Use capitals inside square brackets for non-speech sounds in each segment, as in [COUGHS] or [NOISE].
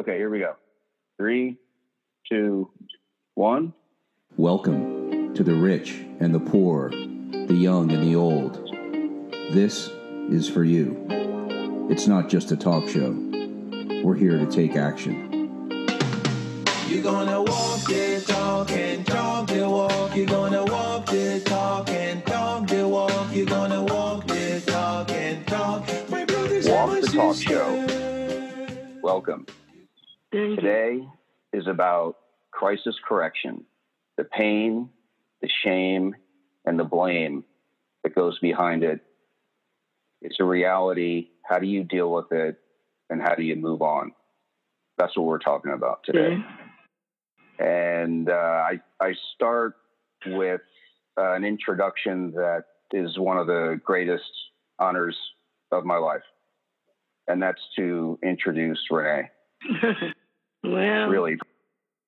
Okay, here we go. Three, two, one. Welcome to the rich and the poor, the young and the old. This is for you. It's not just a talk show. We're here to take action. You're gonna walk the talk and talk the walk. You're gonna walk the talk and talk the walk. You're gonna walk the talk and talk. My brothers Walk the talk show. Welcome. You. Today is about crisis correction, the pain, the shame, and the blame that goes behind it. It's a reality. How do you deal with it? And how do you move on? That's what we're talking about today. Okay. And uh, I, I start with uh, an introduction that is one of the greatest honors of my life. And that's to introduce Renee. [LAUGHS] well, Really,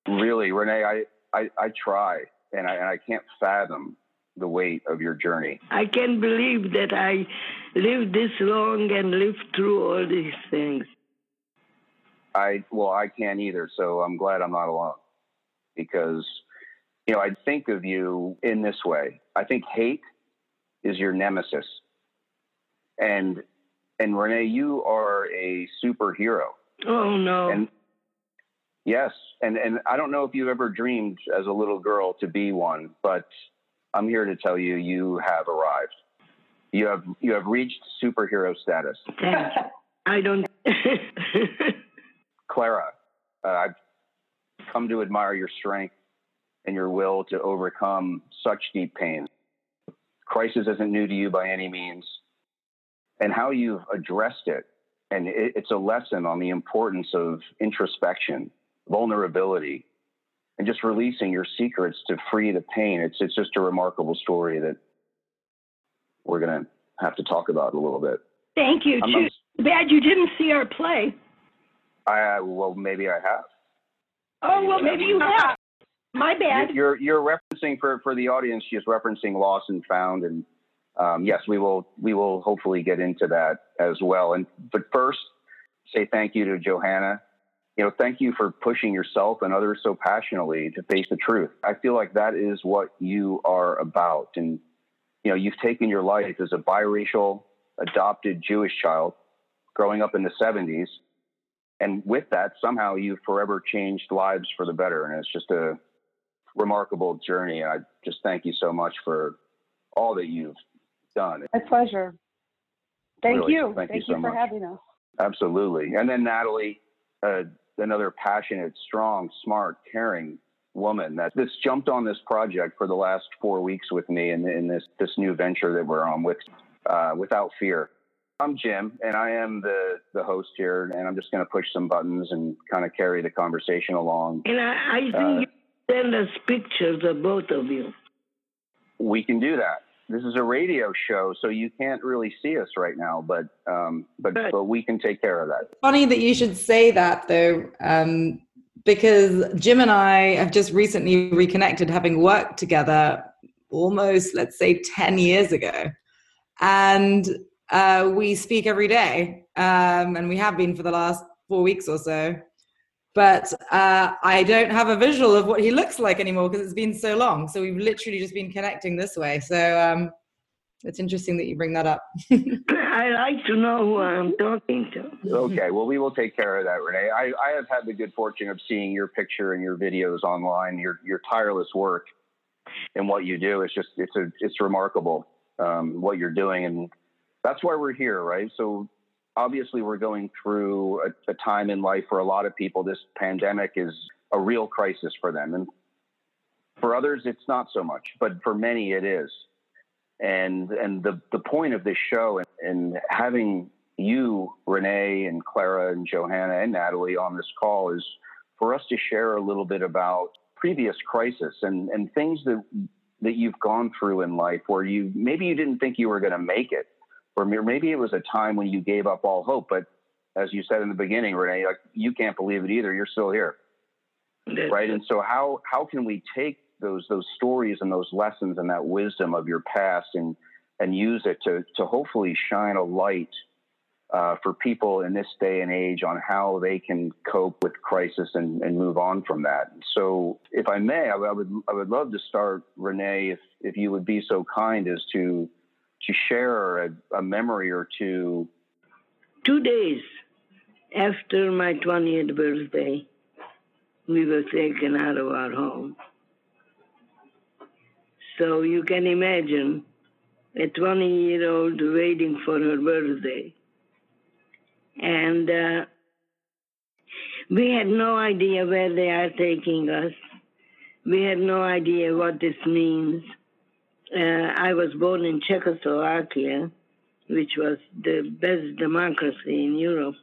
really, Renee, I, I, I try and I, and I can't fathom the weight of your journey. I can't believe that I lived this long and lived through all these things. I, well, I can't either. So I'm glad I'm not alone because, you know, I think of you in this way. I think hate is your nemesis. And, and Renee, you are a superhero. Oh no. And yes, and and I don't know if you've ever dreamed as a little girl to be one, but I'm here to tell you you have arrived. You have you have reached superhero status. I don't. [LAUGHS] Clara, uh, I've come to admire your strength and your will to overcome such deep pain. Crisis isn't new to you by any means, and how you've addressed it. And it, it's a lesson on the importance of introspection, vulnerability, and just releasing your secrets to free the pain. It's it's just a remarkable story that we're gonna have to talk about a little bit. Thank you. I'm Too not- bad you didn't see our play. I well, maybe I have. Oh well, maybe you have. My bad. You're you're referencing for for the audience. She's referencing lost and found, and um, yes, we will we will hopefully get into that as well. And but first, say thank you to Johanna. You know, thank you for pushing yourself and others so passionately to face the truth. I feel like that is what you are about, and you know, you've taken your life as a biracial, adopted Jewish child, growing up in the '70s, and with that, somehow you've forever changed lives for the better, and it's just a remarkable journey. And I just thank you so much for all that you've done. My pleasure. Thank Really, you. thank you Thank so you for much. having us. Absolutely. And then Natalie, uh, another passionate, strong, smart, caring woman that that's jumped on this project for the last four weeks with me in, in this this new venture that we're on with uh, without fear. I'm Jim, and I am the the host here, and I'm just going to push some buttons and kind of carry the conversation along. and I, I think Uh, you send us pictures of both of you. We can do that. This is a radio show, so you can't really see us right now, but um, but Right. but we can take care of that. Funny that you should say that though, um, because Jim and I have just recently reconnected, having worked together almost, let's say, 10 years ago. And uh, we speak every day, um, and we have been for the last four weeks or so. But uh, I don't have a visual of what he looks like anymore because it's been so long. So we've literally just been connecting this way. So um, it's interesting that you bring that up. [LAUGHS] I like to know who I'm talking to. Okay, well, we will take care of that, Renee. I, I have had the good fortune of seeing your picture and your videos online. Your your tireless work and what you do. It's just it's a it's remarkable um, what you're doing, and that's why we're here, right? So obviously, we're going through a, a time in life for a lot of people. This pandemic is a real crisis for them, and for others, it's not so much, but for many, it is. And and the the point of this show and, and having you, Renee, and Clara, and Johanna, and Natalie on this call is for us to share a little bit about previous crisis and, and things that that you've gone through in life where you maybe you didn't think you were going to make it, or maybe it was a time when you gave up all hope. But as you said in the beginning, Renee, like you can't believe it either. You're still here, right? And so how how can we take those those stories and those lessons and that wisdom of your past and and use it to to hopefully shine a light uh, for people in this day and age on how they can cope with crisis and, and move on from that. So, if I may, I, I, would I would love to start, Renee, if if you would be so kind as to to share a, a memory or two. Two days after my 20th birthday, we were taken out of our home. So you can imagine a 20 year old waiting for her birthday and uh, we had no idea where they are taking us. We had no idea what this means. Uh, I was born in Czechoslovakia, which was the best democracy in Europe.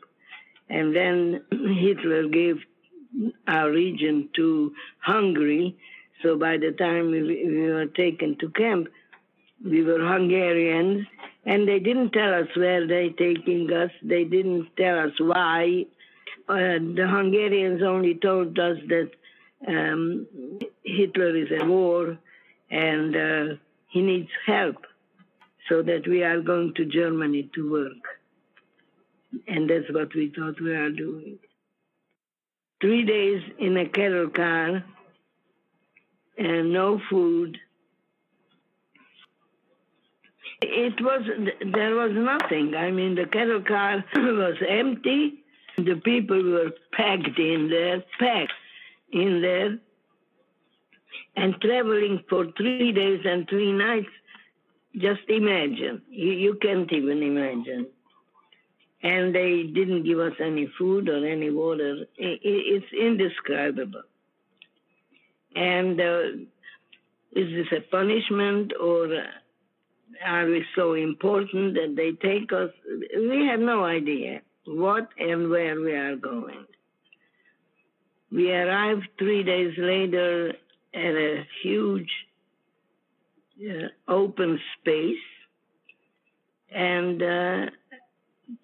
And then [CLEARS THROAT] Hitler gave our region to Hungary. So by the time we, we were taken to camp, we were Hungarians and they didn't tell us where they're taking us. They didn't tell us why. Uh, the Hungarians only told us that um, Hitler is at war and uh, he needs help, so that we are going to Germany to work. And that's what we thought we are doing. Three days in a cattle car and no food it was there was nothing. I mean, the cattle car [COUGHS] was empty. The people were packed in there, packed in there, and traveling for three days and three nights. Just imagine. You, you can't even imagine. And they didn't give us any food or any water. It, it's indescribable. And uh, is this a punishment or? are we so important that they take us? We have no idea what and where we are going. We arrived three days later at a huge uh, open space, and uh,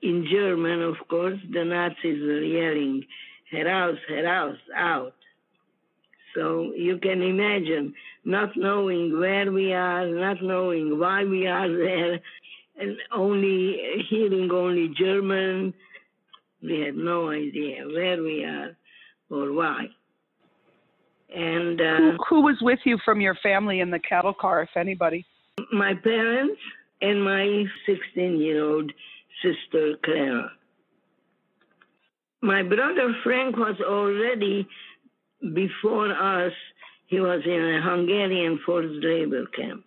in German, of course, the Nazis were yelling, heraus, heraus, out. So you can imagine not knowing where we are, not knowing why we are there, and only hearing only German. We had no idea where we are or why. And uh, who, who was with you from your family in the cattle car, if anybody? My parents and my 16 year old sister, Clara. My brother Frank was already before us, he was in a Hungarian forced labor camp.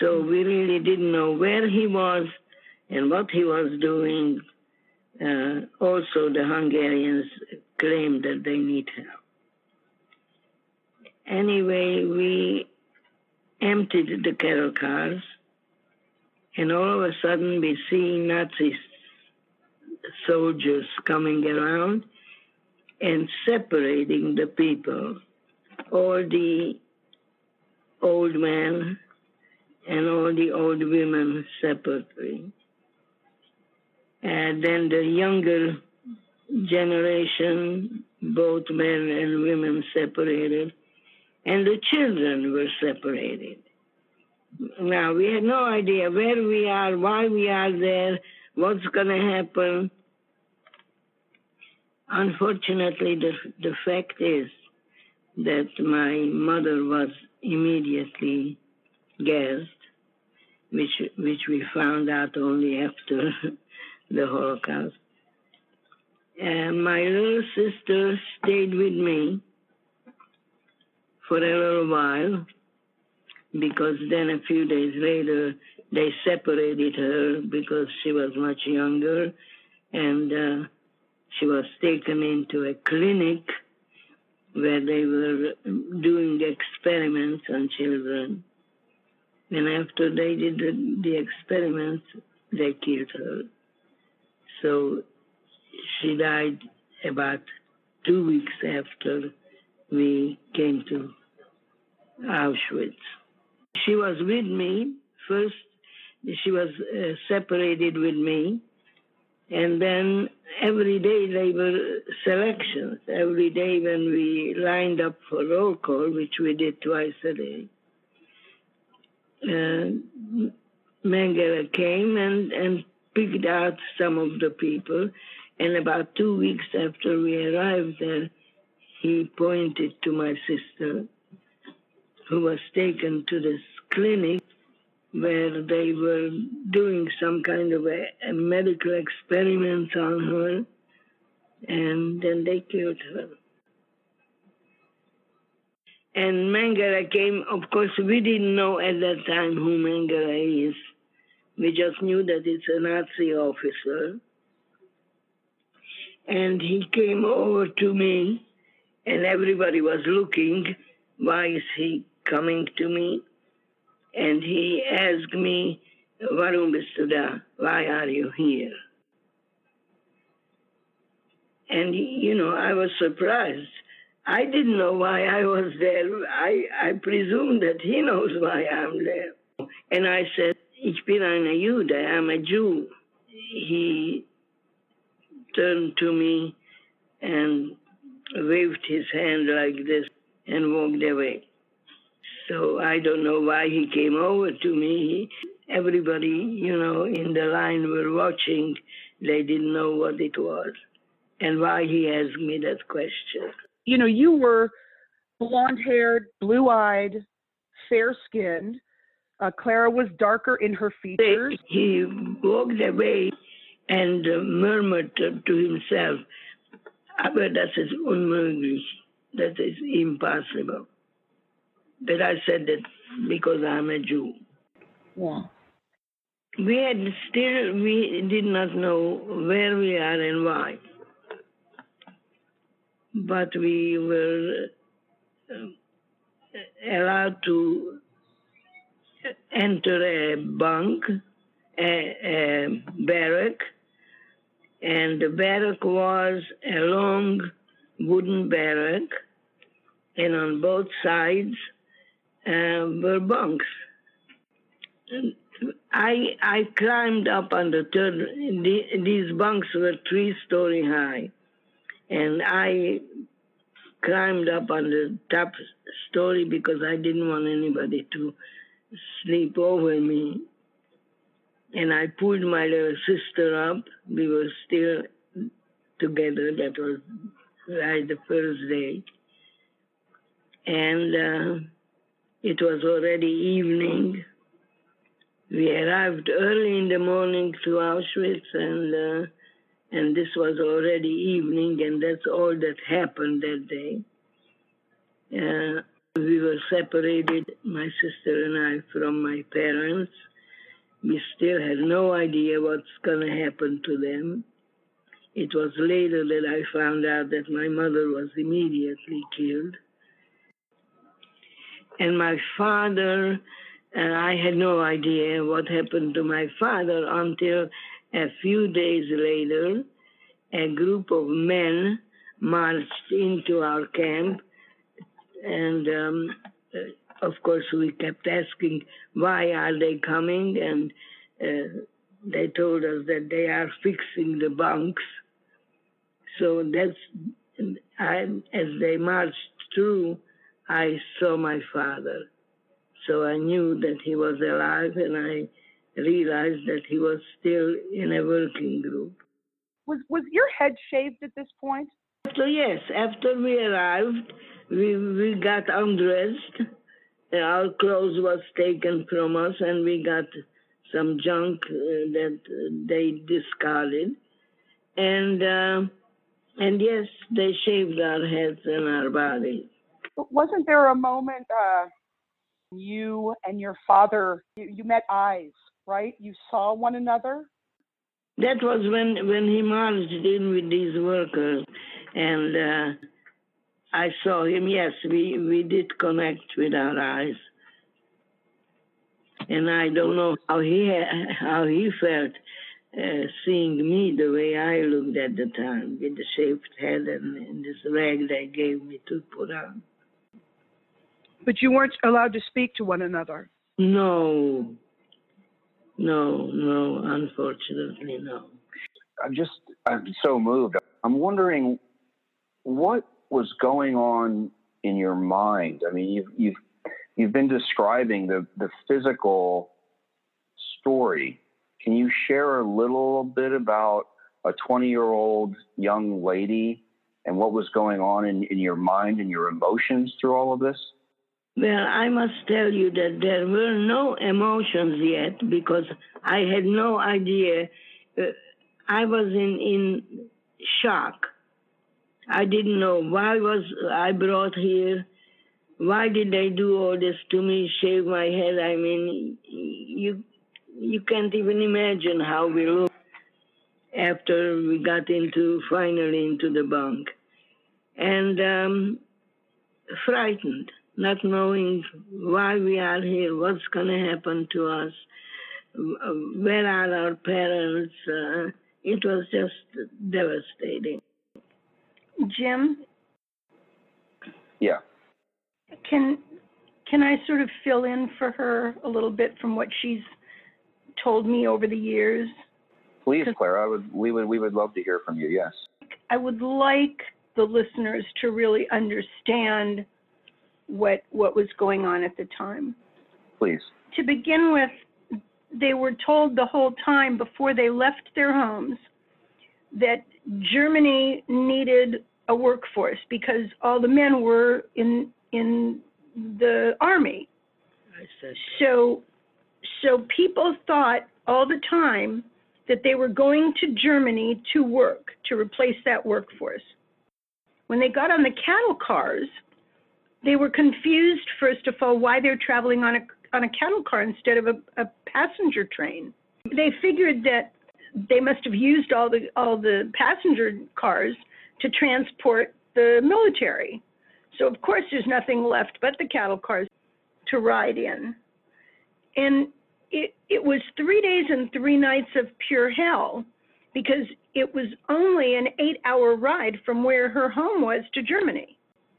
So we really didn't know where he was and what he was doing. Uh, also, the Hungarians claimed that they need help. Anyway, we emptied the cattle cars, and all of a sudden we see Nazi soldiers coming around and separating the people, all the old men and all the old women separately. And then the younger generation, both men and women separated, and the children were separated. Now, we had no idea where we are, why we are there, what's going to happen. Unfortunately, the, the fact is that my mother was immediately gassed, which, which we found out only after [LAUGHS] the Holocaust. And my little sister stayed with me for a little while because then a few days later they separated her because she was much younger and uh, she was taken into a clinic where they were doing experiments on children. And after they did the, the experiments, they killed her. So she died about two weeks after we came to Auschwitz. She was with me. First, she was uh, separated with me and then every day they were selections. Every day when we lined up for roll call, which we did twice a day, uh, Mengele came and, and picked out some of the people, and about two weeks after we arrived there, he pointed to my sister, who was taken to this clinic where they were doing some kind of a, a medical experiment on her, and then they killed her. And Mengele came, of course, we didn't know at that time who Mengele is. We just knew that it's a Nazi officer. And he came over to me, and everybody was looking, why is he coming to me? And he asked me, Warum bist du da? Why are you here? And, you know, I was surprised. I didn't know why I was there. I, I presume that he knows why I'm there. And I said, Ich bin eine Jude, I'm a Jew. He turned to me and waved his hand like this and walked away. So I don't know why he came over to me. Everybody, you know, in the line were watching. They didn't know what it was and why he asked me that question. You know, you were blonde haired, blue eyed, fair skinned. Uh, Clara was darker in her features. He walked away and uh, murmured to, to himself, aber das ist unmöglich. That is impossible. But I said that because I'm a Jew. Yeah. We had still, we did not know where we are and why. But we were uh, allowed to enter a bunk, a, a barrack, and the barrack was a long wooden barrack, and on both sides were bunks. I I climbed up on the third. The, these bunks were three story high, and I climbed up on the top story because I didn't want anybody to sleep over me. And I pulled my little sister up. We were still together. That was right the first day. And uh, it was already evening. We arrived early in the morning to Auschwitz, and uh, and this was already evening, and that's all that happened that day. Uh, we were separated, my sister and I, from my parents. We still had no idea what's going to happen to them. It was later that I found out that my mother was immediately killed. And my father, uh, I had no idea what happened to my father until a few days later, a group of men marched into our camp. And um, of course, we kept asking, why are they coming? And uh, they told us that they are fixing the bunks. So that's, I, as they marched through, I saw my father. So I knew that he was alive, and I realized that he was still in a working group. Was was your head shaved at this point? So yes, after we arrived, we we got undressed. Our clothes was taken from us, and we got some junk uh, that they discarded, and uh, and yes, they shaved our heads and our bodies. Wasn't there a moment uh, you and your father you, you met eyes, right? You saw one another. That was when when he marched in with these workers, and uh, I saw him. Yes, we we did connect with our eyes, and I don't know how he how he felt uh, seeing me the way I looked at the time with the shaved head and, and this rag they gave me to put on. But you weren't allowed to speak to one another. No, no, no. Unfortunately, no. I'm just, I'm so moved. I'm wondering what was going on in your mind. I mean, you've, you've, you've been describing the, the physical story Can you share a little bit about a 20 year old young lady and what was going on in, in your mind and your emotions through all of this? Well, I must tell you that there were no emotions yet because I had no idea. Uh, I was in, in shock. I didn't know why was I brought here. Why did they do all this to me? Shave my head. I mean, you you can't even imagine how we looked after we got into finally into the bunk, and um, frightened, not knowing why we are here, what's going to happen to us, where are our parents. Uh, it was just devastating. Jim, Yeah. can can I sort of fill in for her a little bit from what she's told me over the years? Please, Clara, I would, we, would, we would love to hear from you. Yes. I would like the listeners to really understand what what was going on at the time. Please. To begin with, they were told the whole time before they left their homes that Germany needed a workforce because all the men were in in the army. I said, So so people thought all the time that they were going to Germany to work to replace that workforce. When they got on the cattle cars, they were confused first of all why they're traveling on a on a cattle car instead of a, a passenger train. They figured that they must have used all the all the passenger cars to transport the military. So of course there's nothing left but the cattle cars to ride in. And it it was 3 days and 3 nights of pure hell because it was only an 8-hour ride from where her home was to Germany.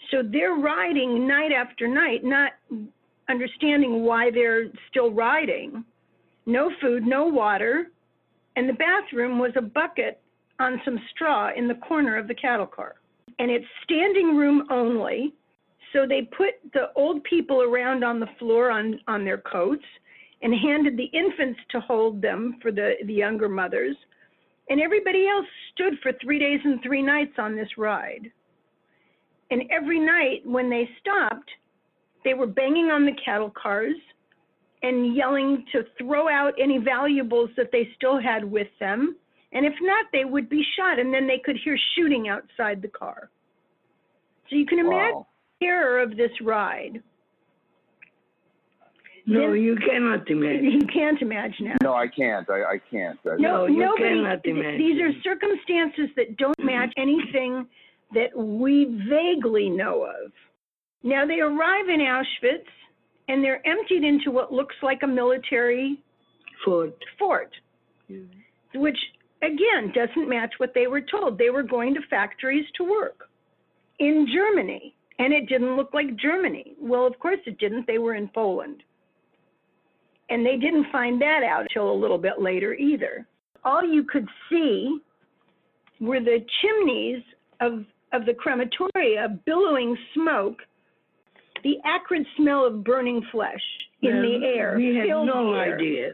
So they're riding night after night not understanding why they're still riding. No food, no water, and the bathroom was a bucket on some straw in the corner of the cattle car. And it's standing room only. So they put the old people around on the floor on, on their coats and handed the infants to hold them for the, the younger mothers. And everybody else stood for three days and three nights on this ride. And every night when they stopped, they were banging on the cattle cars and yelling to throw out any valuables that they still had with them. And if not, they would be shot, and then they could hear shooting outside the car. So you can imagine Wow. the terror of this ride. no, Then- you cannot imagine. You can't imagine it. No, I can't. I, I can't. I- No, No, you nobody. cannot imagine. These are circumstances that don't match anything that we vaguely know of. Now they arrive in Auschwitz and they're emptied into what looks like a military Fort. fort, which again doesn't match what they were told. They were going to factories to work in Germany, and it didn't look like Germany. Well, of course it didn't. They were in Poland. And they didn't find that out until a little bit later either. All you could see were the chimneys of, of the crematoria billowing smoke, the acrid smell of burning flesh in Well, the air. We had no air. idea.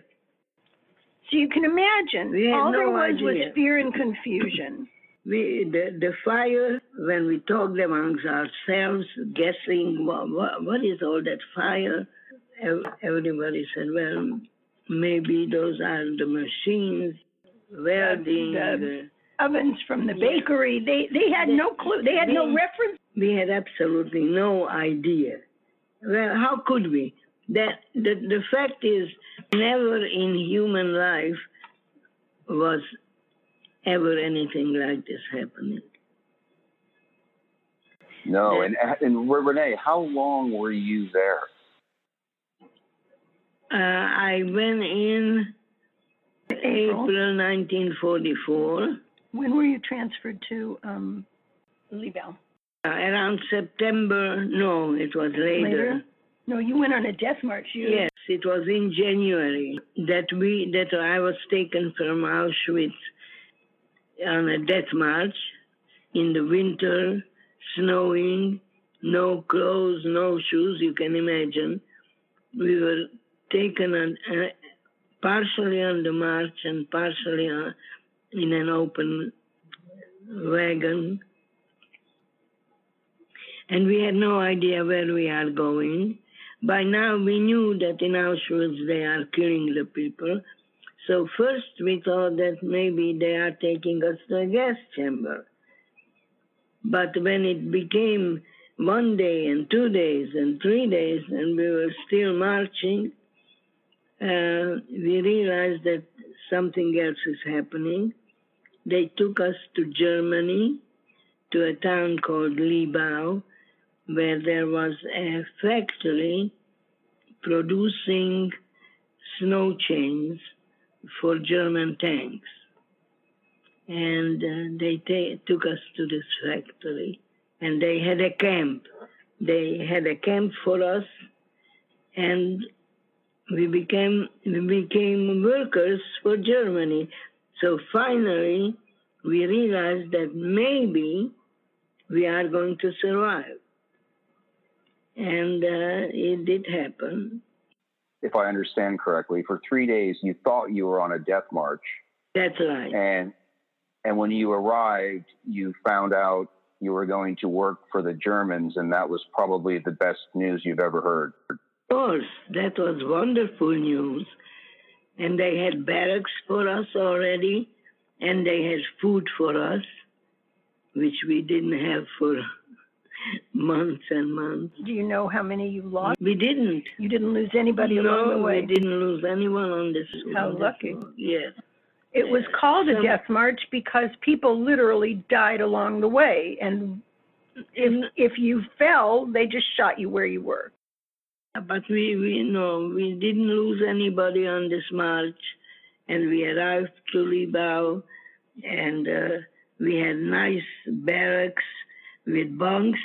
So you can imagine, all there no was was idea. fear and confusion. [LAUGHS] We, the, the fire, when we talked amongst ourselves, guessing what, what, what is all that fire, everybody said, well, maybe those are the machines welding. the- the- Ovens from the Yeah. bakery, they, they had no clue, they had no reference. we had absolutely no idea. Well, how could we? That the, the fact is, never in human life was ever anything like this happening. No, and and Renee, how long were you there? Uh, I went in April 1944. When were you transferred to, um, Liebau? Uh, around September, no, it was later. Later? No, you went on a death march. You, Yes, it was in January that we that I was taken from Auschwitz on a death march in the winter, snowing, no clothes, no shoes. You can imagine. We were taken on, uh, partially on the march and partially on, in an open wagon. And we had no idea where we are going. By now, we knew that in Auschwitz they are killing the people. So, first we thought that maybe they are taking us to a gas chamber. But when it became one day and two days and three days, and we were still marching, uh, we realized that something else is happening. They took us to Germany, to a town called Liebau, where there was a factory producing snow chains for German tanks. And uh, they took us to this factory, and they had a camp. They had a camp for us, and we became we became workers for Germany. So finally, we realized that maybe we are going to survive and uh, it did happen. If I understand correctly, for three days you thought you were on a death march, That's right. and and when you arrived, you found out you were going to work for the Germans, and that was probably the best news you've ever heard. Of course, that was wonderful news. And they had barracks for us already, and they had food for us, which we didn't have for [LAUGHS] months and months. Do you know how many you lost? We didn't. You didn't lose anybody no, along the way. we didn't lose anyone on this. How on lucky. road. Yes. It was called a death march because people literally died along the way, and if if you fell, they just shot you where you were. But we, we no, we didn't lose anybody on this march, and we arrived to Liebau, and uh, we had nice barracks with bunks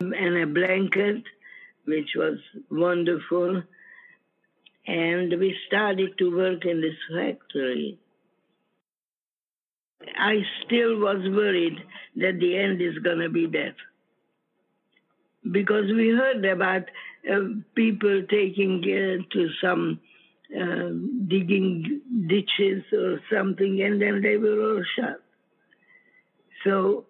and a blanket, which was wonderful. And we started to work in this factory. I still was worried that the end is going to be death because we heard about people taking to some uh, digging ditches or something, and then they were all shot. So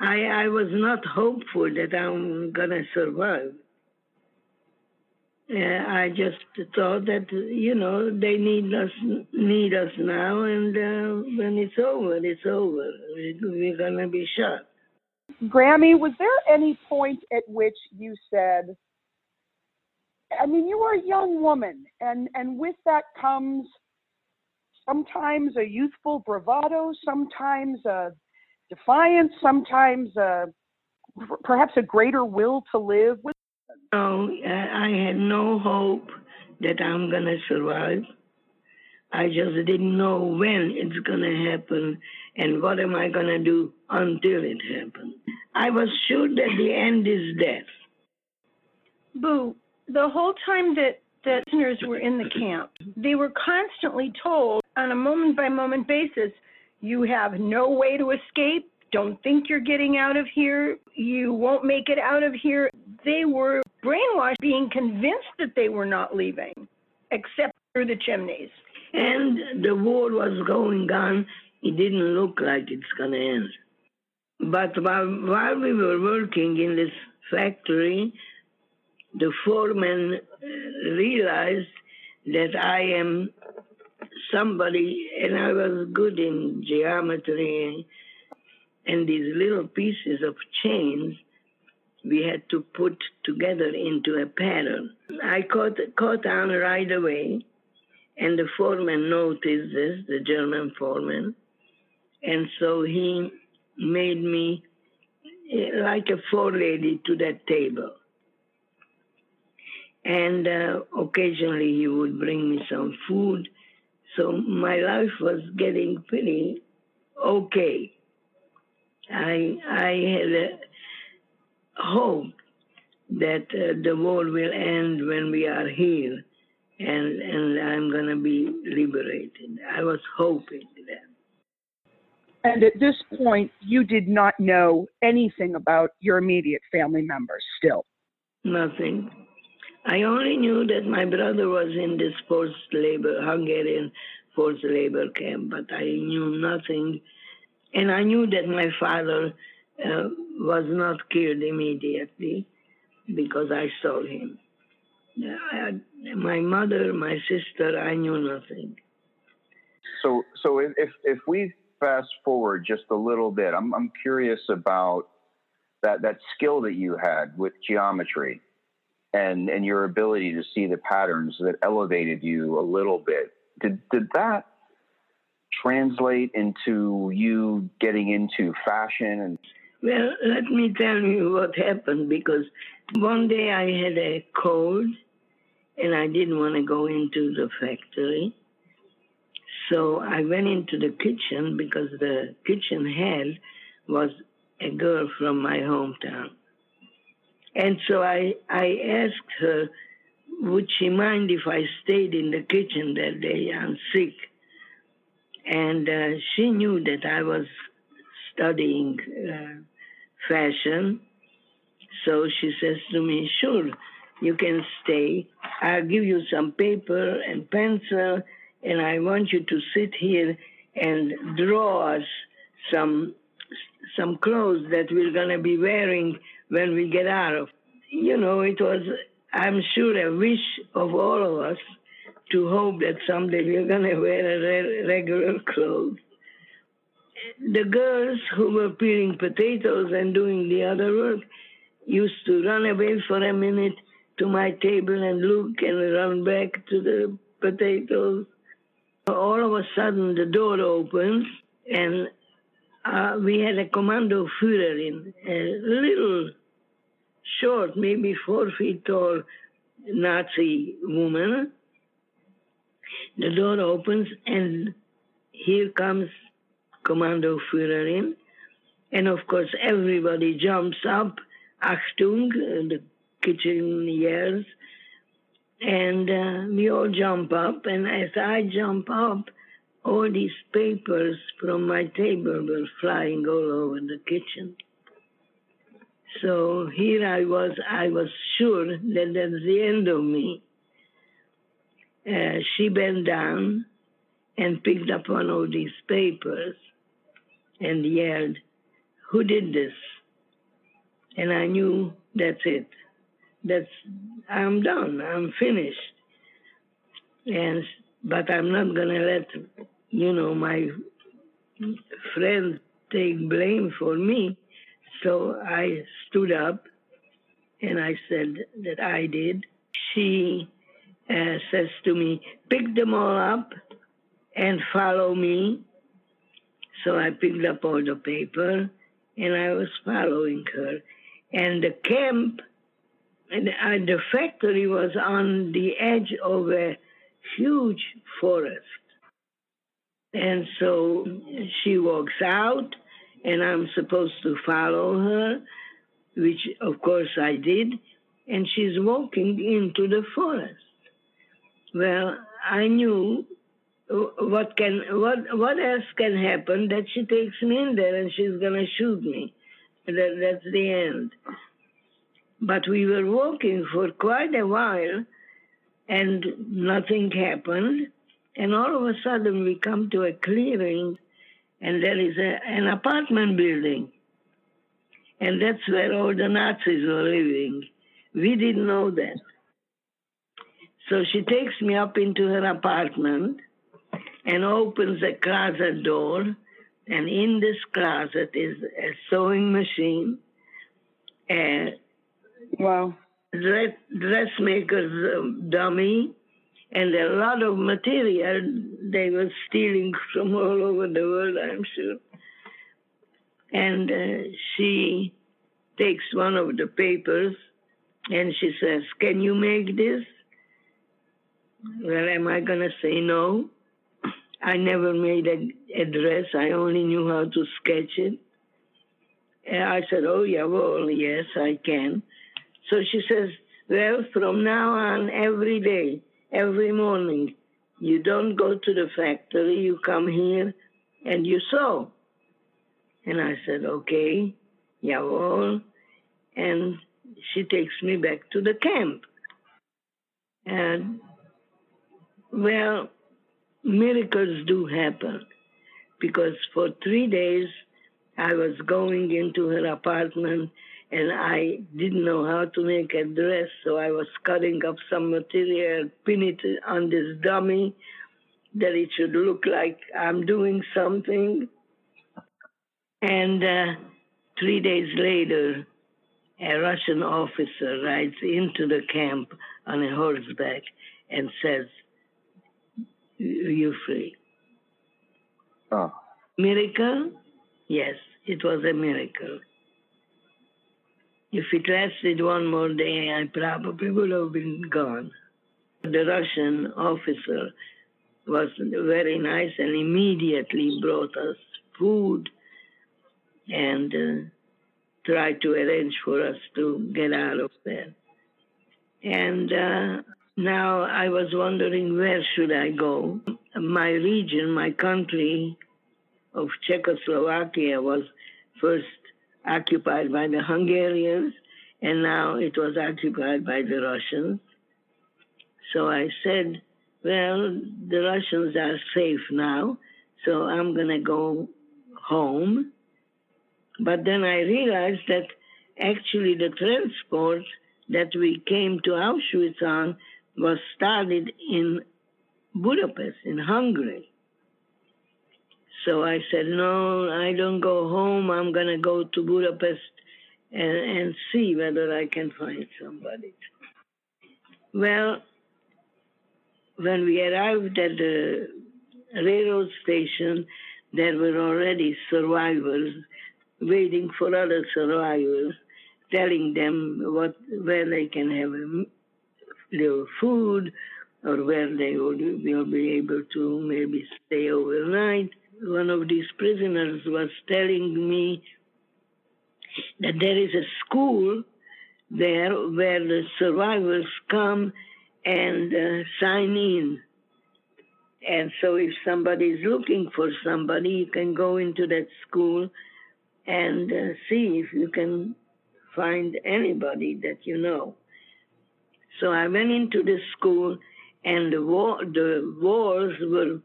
I, I was not hopeful that I'm gonna survive. Uh, I just thought that you know they need us need us now, and uh, when it's over, it's over. We- We're gonna be shot. Grammy, was there any point at which you said, I mean, you are a young woman, and, and with that comes sometimes a youthful bravado, sometimes a defiance, sometimes a, perhaps a greater will to live. Was- No, I I had no hope that I'm gonna survive. I just didn't know when it's gonna happen and what am I gonna do until it happens. I was sure that the end is death. Boo, the whole time that the prisoners were in the camp, they were constantly told on a moment by moment basis, you have no way to escape. Don't think you're getting out of here. You won't make it out of here. They were brainwashed, being convinced that they were not leaving, except through the chimneys. And the war was going on. It didn't look like it's gonna end. But while, while we were working in this factory, the foreman realized that I am somebody, and I was good in geometry, and these little pieces of chains we had to put together into a pattern. I caught, caught on right away, and the foreman noticed this, the German foreman, and so he made me eh, like a forelady to that table. And uh, occasionally he would bring me some food. So my life was getting pretty okay. I, I had a hope that uh, the war will end when we are here and, and I'm going to be liberated. I was hoping that. And at this point, you did not know anything about your immediate family members still. Nothing. I only knew that my brother was in this forced labor, Hungarian forced labor camp, but I knew nothing. And I knew that my father uh, was not killed immediately because I saw him. I, my mother, my sister, I knew nothing. So, so if if we fast forward just a little bit, I'm I'm curious about that that skill that you had with geometry, and and your ability to see the patterns that elevated you a little bit. Did did that translate into you getting into fashion and? Well, let me tell you what happened because one day I had a cold and I didn't want to go into the factory. So I went into the kitchen because the kitchen head was a girl from my hometown. And so I, I asked her, would she mind if I stayed in the kitchen that day? I'm sick. And uh, she knew that I was studying uh, fashion. So she says to me, sure, you can stay. I'll give you some paper and pencil, and I want you to sit here and draw us some some clothes that we're gonna be wearing when we get out of. You know, it was I'm sure a wish of all of us to hope that someday we're gonna wear a re- regular clothes. The girls who were peeling potatoes and doing the other work used to run away for a minute to my table and look and run back to the potatoes. All of a sudden, the door opens and uh, we had a commando Führerin, a little short, maybe four feet tall Nazi woman. The door opens and here comes Commando Führerin. And of course, everybody jumps up. Achtung, the kitchen yells. And uh, we all jump up. And as I jump up, all these papers from my table were flying all over the kitchen. So here I was, I was sure that that's the end of me. Uh, she bent down and picked up one of these papers and yelled, Who did this? And I knew that's it. That's I'm done. I'm finished. And but I'm not gonna let you know my friend take blame for me. So I stood up and I said that I did. She uh, says to me, pick them all up and follow me. So I picked up all the paper and I was following her. And the camp, and the factory was on the edge of a huge forest. And so she walks out, and I'm supposed to follow her, which of course I did. And she's walking into the forest. Well, I knew what can what what else can happen that she takes me in there and she's gonna shoot me. That, that's the end. But we were walking for quite a while, and nothing happened. And all of a sudden, we come to a clearing, and there is a, an apartment building. And that's where all the Nazis were living. We didn't know that. So she takes me up into her apartment and opens a closet door. And in this closet is a sewing machine, a Wow. dress, dressmaker's um, dummy, and a lot of material they were stealing from all over the world, I'm sure. And uh, she takes one of the papers and she says, Can you make this? Well, am I going to say no? [CLEARS THROAT] I never made a, a dress, I only knew how to sketch it. And I said, Oh, yeah, well, yes, I can. So she says, Well, from now on, every day, every morning, you don't go to the factory, you come here and you sew. And I said, Okay, jawohl. And she takes me back to the camp. And, well, miracles do happen because for three days I was going into her apartment and I didn't know how to make a dress, so I was cutting up some material, pin it on this dummy that it should look like I'm doing something. And uh, three days later, a Russian officer rides into the camp on a horseback and says, You're free. Oh, Miracle? Yes, it was a miracle. If it lasted one more day, I probably would have been gone. The Russian officer was very nice and immediately brought us food and uh, tried to arrange for us to get out of there. And uh, now I was wondering where should I go. My region, my country of Czechoslovakia was first occupied by the Hungarians, and now it was occupied by the Russians. So I said, well, the Russians are safe now, so I'm going to go home. But then I realized that actually the transport that we came to Auschwitz on was started in Budapest, in Hungary. So I said, no, I don't go home. I'm going to go to Budapest and, and see whether I can find somebody. Well, when we arrived at the railroad station, there were already survivors waiting for other survivors, telling them what where they can have um, a little food or where they will be able to maybe stay overnight. One of these prisoners was telling me that there is a school there where the survivors come and uh, sign in. And so if somebody is looking for somebody, you can go into that school and uh, see if you can find anybody that you know. So I went into the school, and the, wall, the walls were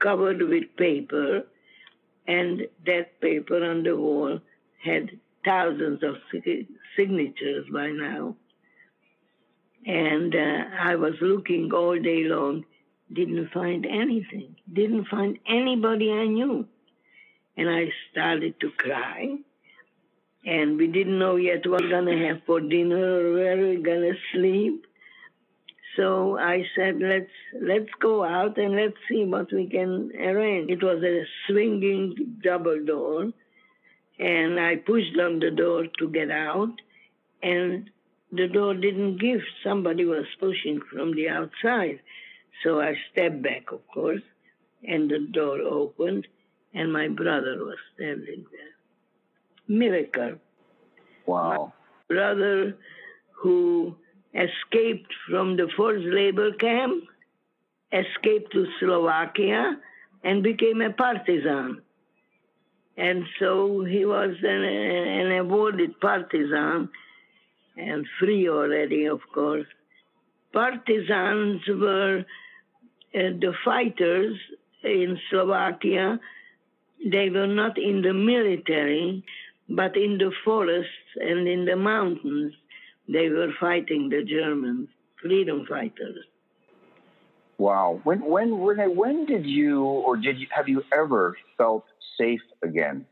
covered with paper, and that paper on the wall had thousands of signatures by now. And uh, I was looking all day long, didn't find anything, didn't find anybody I knew. And I started to cry. And we didn't know yet what we're going to have for dinner or where we're going to sleep. So I said, let's let's go out and let's see what we can arrange. It was a swinging double door, and I pushed on the door to get out, and the door didn't give. Somebody was pushing from the outside. So I stepped back, of course, and the door opened, and my brother was standing there. Miracle. wow. Brother who escaped from the forced labor camp, escaped to Slovakia, and became a partisan. And so he was an, an awarded partisan and free already, of course. Partisans were uh, the fighters in Slovakia. They were not in the military, but in the forests and in the mountains. They were fighting the Germans, freedom fighters. Wow. When when Renee, when did you or did you have you ever felt safe again?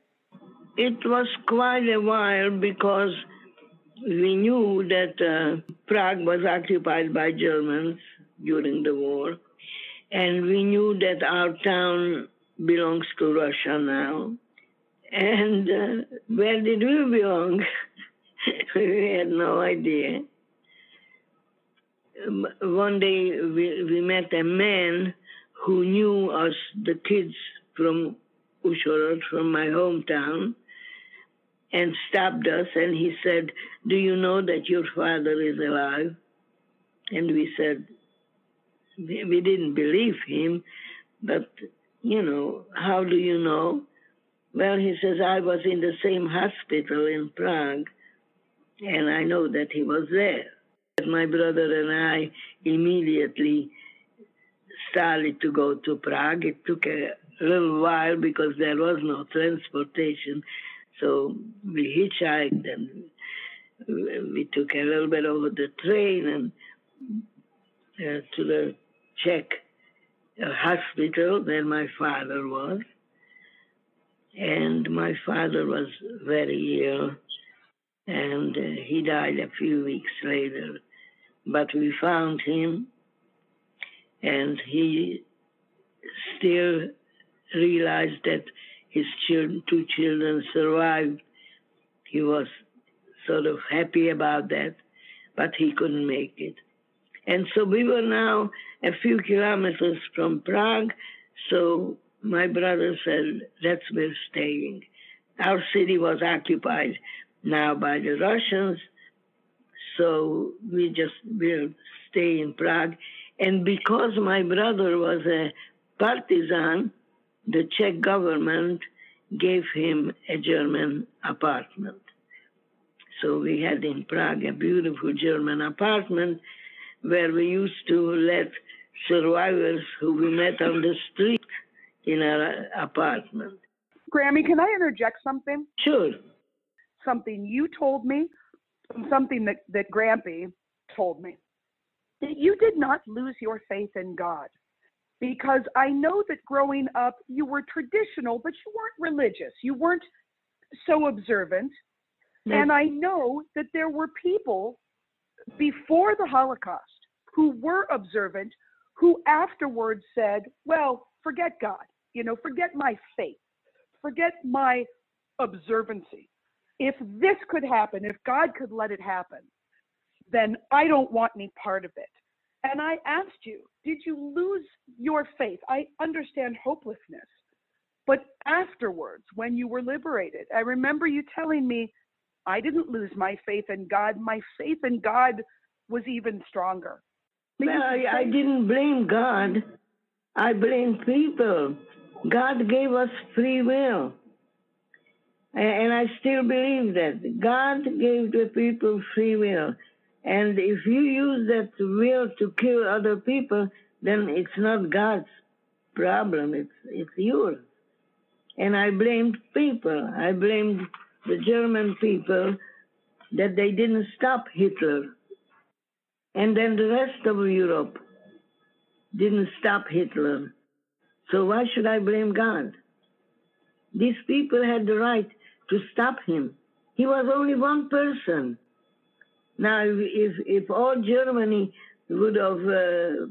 It was quite a while because we knew that uh, Prague was occupied by Germans during the war, and we knew that our town belongs to Russia now. And uh, where did we belong? [LAUGHS] we [LAUGHS] had no idea. Um, one day we, we met a man who knew us, the kids from Uzhhorod, from my hometown, and stopped us and he said, Do you know that your father is alive? And we said, We didn't believe him, but you know, how do you know? Well, he says, I was in the same hospital in Prague and I know that he was there. My brother and I immediately started to go to Prague. It took a little while because there was no transportation. So we hitchhiked and we took a little bit over the train and uh, to the Czech hospital where my father was. And my father was very ill and uh, he died a few weeks later. But we found him and he still realized that his children, two children survived. He was sort of happy about that, but he couldn't make it. And so we were now a few kilometers from Prague. So my brother said, that's where we're staying. Our city was occupied now by the Russians. So we just will stay in Prague. And because my brother was a partisan, the Czech government gave him a German apartment. So we had in Prague a beautiful German apartment where we used to let survivors who we met on the street in our apartment. Grammy, can I interject something? Sure. Something you told me, and something that, that Grampy told me. That you did not lose your faith in God. Because I know that growing up, you were traditional, but you weren't religious. You weren't so observant. No. And I know that there were people before the Holocaust who were observant who afterwards said, well, forget God, you know, forget my faith, forget my observancy. If this could happen, if God could let it happen, then I don't want any part of it. And I asked you, did you lose your faith? I understand hopelessness. But afterwards, when you were liberated, I remember you telling me, I didn't lose my faith in God. My faith in God was even stronger. Well, I, I didn't blame God. I blame people. God gave us free will. And I still believe that. God gave the people free will. And if you use that will to kill other people, then it's not God's problem, it's, it's yours. And I blamed people. I blamed the German people that they didn't stop Hitler. And then the rest of Europe didn't stop Hitler. So why should I blame God? These people had the right to stop him. He was only one person. Now, if if all Germany would have uh,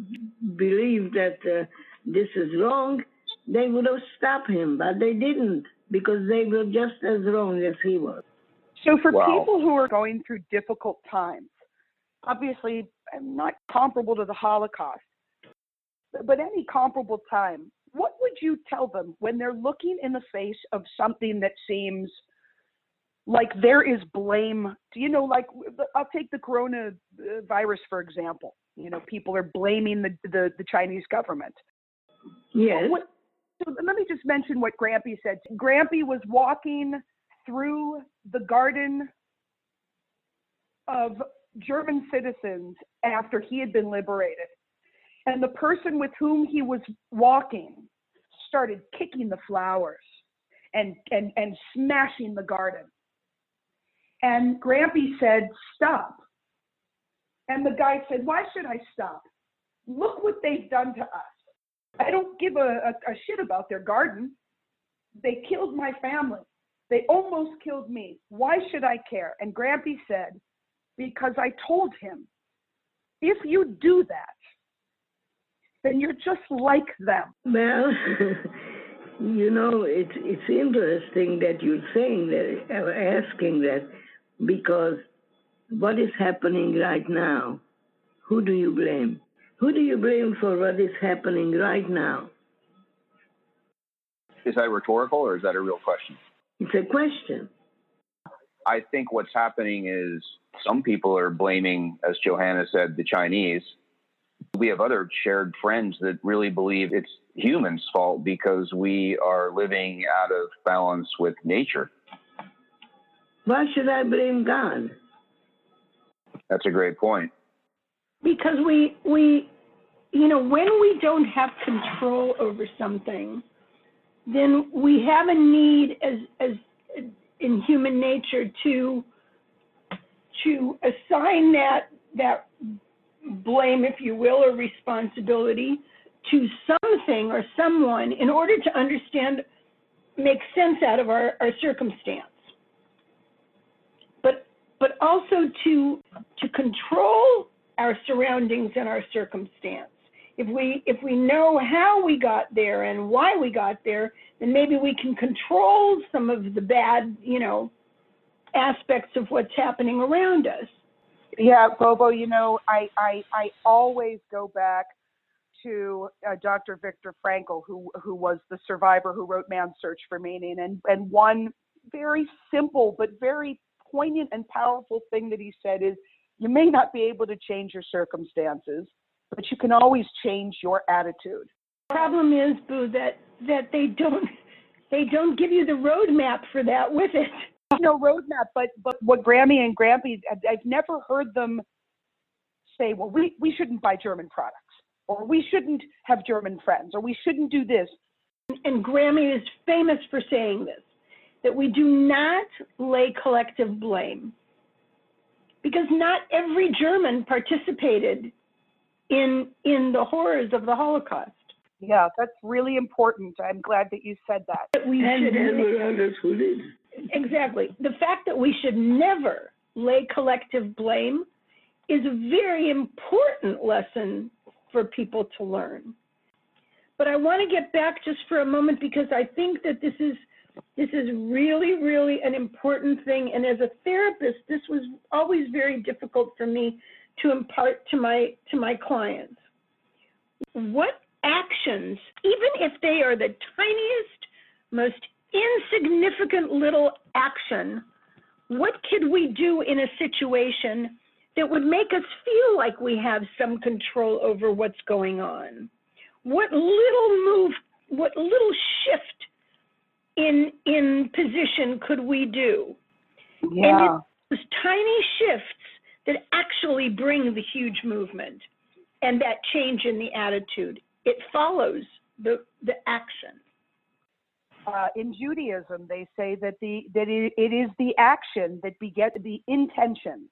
believed that uh, this is wrong, they would have stopped him, but they didn't because they were just as wrong as he was. So, for Wow. people who are going through difficult times, obviously not comparable to the Holocaust, but any comparable time, what would you tell them when they're looking in the face of something that seems like there is blame? Do you know, like, I'll take the coronavirus, uh, for example. You know, people are blaming the, the, the Chinese government. Yes. What, so let me just mention what Grampy said. Grampy was walking through the garden of German citizens after he had been liberated. And the person with whom he was walking started kicking the flowers and, and, and smashing the garden. And Grampy said, Stop. And the guy said, Why should I stop? Look what they've done to us. I don't give a, a, a shit about their garden. They killed my family. They almost killed me. Why should I care? And Grampy said, Because I told him, if you do that, then you're just like them. Well, [LAUGHS] you know, it's it's interesting that you're saying that, or asking that, because what is happening right now? Who do you blame? Who do you blame for what is happening right now? Is that rhetorical or is that a real question? It's a question. I think what's happening is some people are blaming, as Johanna said, the Chinese. We have other shared friends that really believe it's humans' fault because we are living out of balance with nature. Why should I blame God? That's a great point. because we we you know when we don't have control over something then we have a need as as in human nature to to assign that that blame if you will or responsibility to something or someone in order to understand make sense out of our, our circumstance but but also to to control our surroundings and our circumstance. If we if we know how we got there and why we got there, then maybe we can control some of the bad, you know, aspects of what's happening around us. Yeah, Bobo, you know, I, I, I always go back to uh, Dr. Viktor Frankl, who, who was the survivor who wrote Man's Search for Meaning. And, and one very simple but very poignant and powerful thing that he said is you may not be able to change your circumstances, but you can always change your attitude. Problem is, Boo, that that they don't they don't give you the roadmap for that with it. [LAUGHS] No roadmap, but but what Grammy and Grampy, I've never heard them say, well, we, we shouldn't buy German products, or we shouldn't have German friends, or we shouldn't do this. And Grammy is famous for saying this, that we do not lay collective blame because not every German participated in in the horrors of the Holocaust. Yeah, that's really important. I'm glad that you said that. We And should there were others who did. Exactly the fact that we should never lay collective blame is a very important lesson for people to learn. But I want to get back just for a moment because I think that this is this is really, really an important thing. And as a therapist, this was always very difficult for me to impart to my to my clients. What actions, even if they are the tiniest, most insignificant little action, what could we do in a situation that would make us feel like we have some control over what's going on? What little move, what little shift in in position could we do? Yeah. Those tiny shifts that actually bring the huge movement and that change in the attitude. It follows the the action. Uh, in Judaism, they say that the that it, is the action that beget the intention.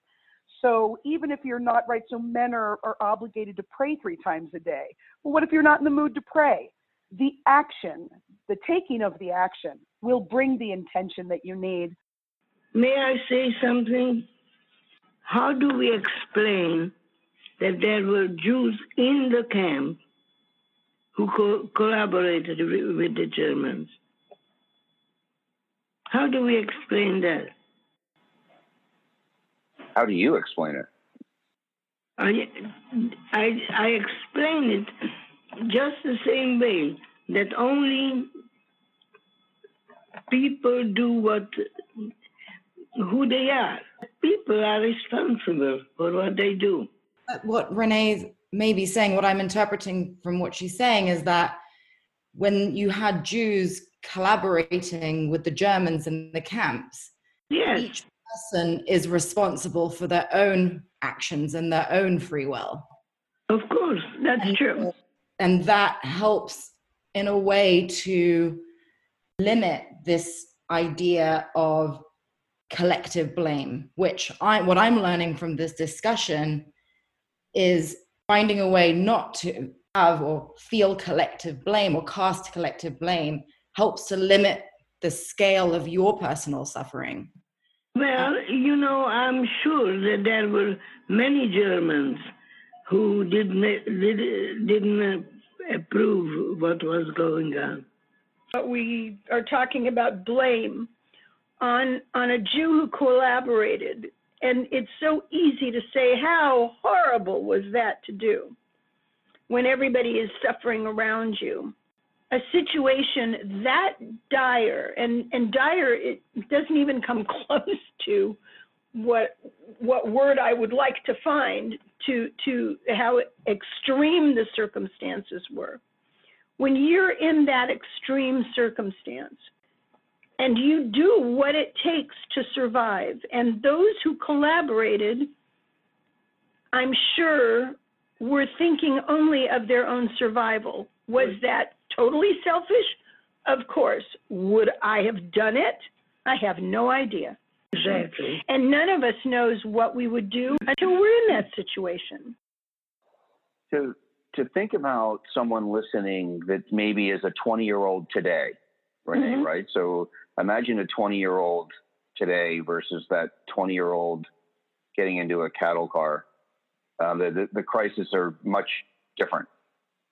So even if you're not right, so men are, are obligated to pray three times a day. Well, what if you're not in the mood to pray? The action, the taking of the action, will bring the intention that you need. May I say something? How do we explain that there were Jews in the camp who co- collaborated with the Germans? How do we explain that? How do you explain it? I, I, I explain it just the same way that only people do what who they are. People are responsible for what they do. what Renee may be saying, what I'm interpreting from what she's saying is that when you had Jews collaborating with the Germans in the camps, Yes, each person is responsible for their own actions and their own free will. of course, that's And- true. And that helps in a way to limit this idea of collective blame, which I what I'm learning from this discussion is finding a way not to have or feel collective blame or cast collective blame helps to limit the scale of your personal suffering. Well, you know, I'm sure that there were many Germans who didn't did, didn't approve what was going on. But we are talking about blame on on a Jew who collaborated. And it's so easy to say how horrible was that to do when everybody is suffering around you. A situation that dire and, and dire it doesn't even come [LAUGHS] close to what what word I would like to find to to how extreme the circumstances were. When you're in that extreme circumstance and you do what it takes to survive, and those who collaborated, I'm sure were thinking only of their own survival. Was that totally selfish? Of course. Would I have done it? I have no idea. Exactly. And none of us knows what we would do until we're in that situation. To to think about someone listening that maybe is a 20 year old today, Renee, Mhm. right? So imagine a 20 year old today versus that 20 year old getting into a cattle car. Um, the, the, the crises are much different,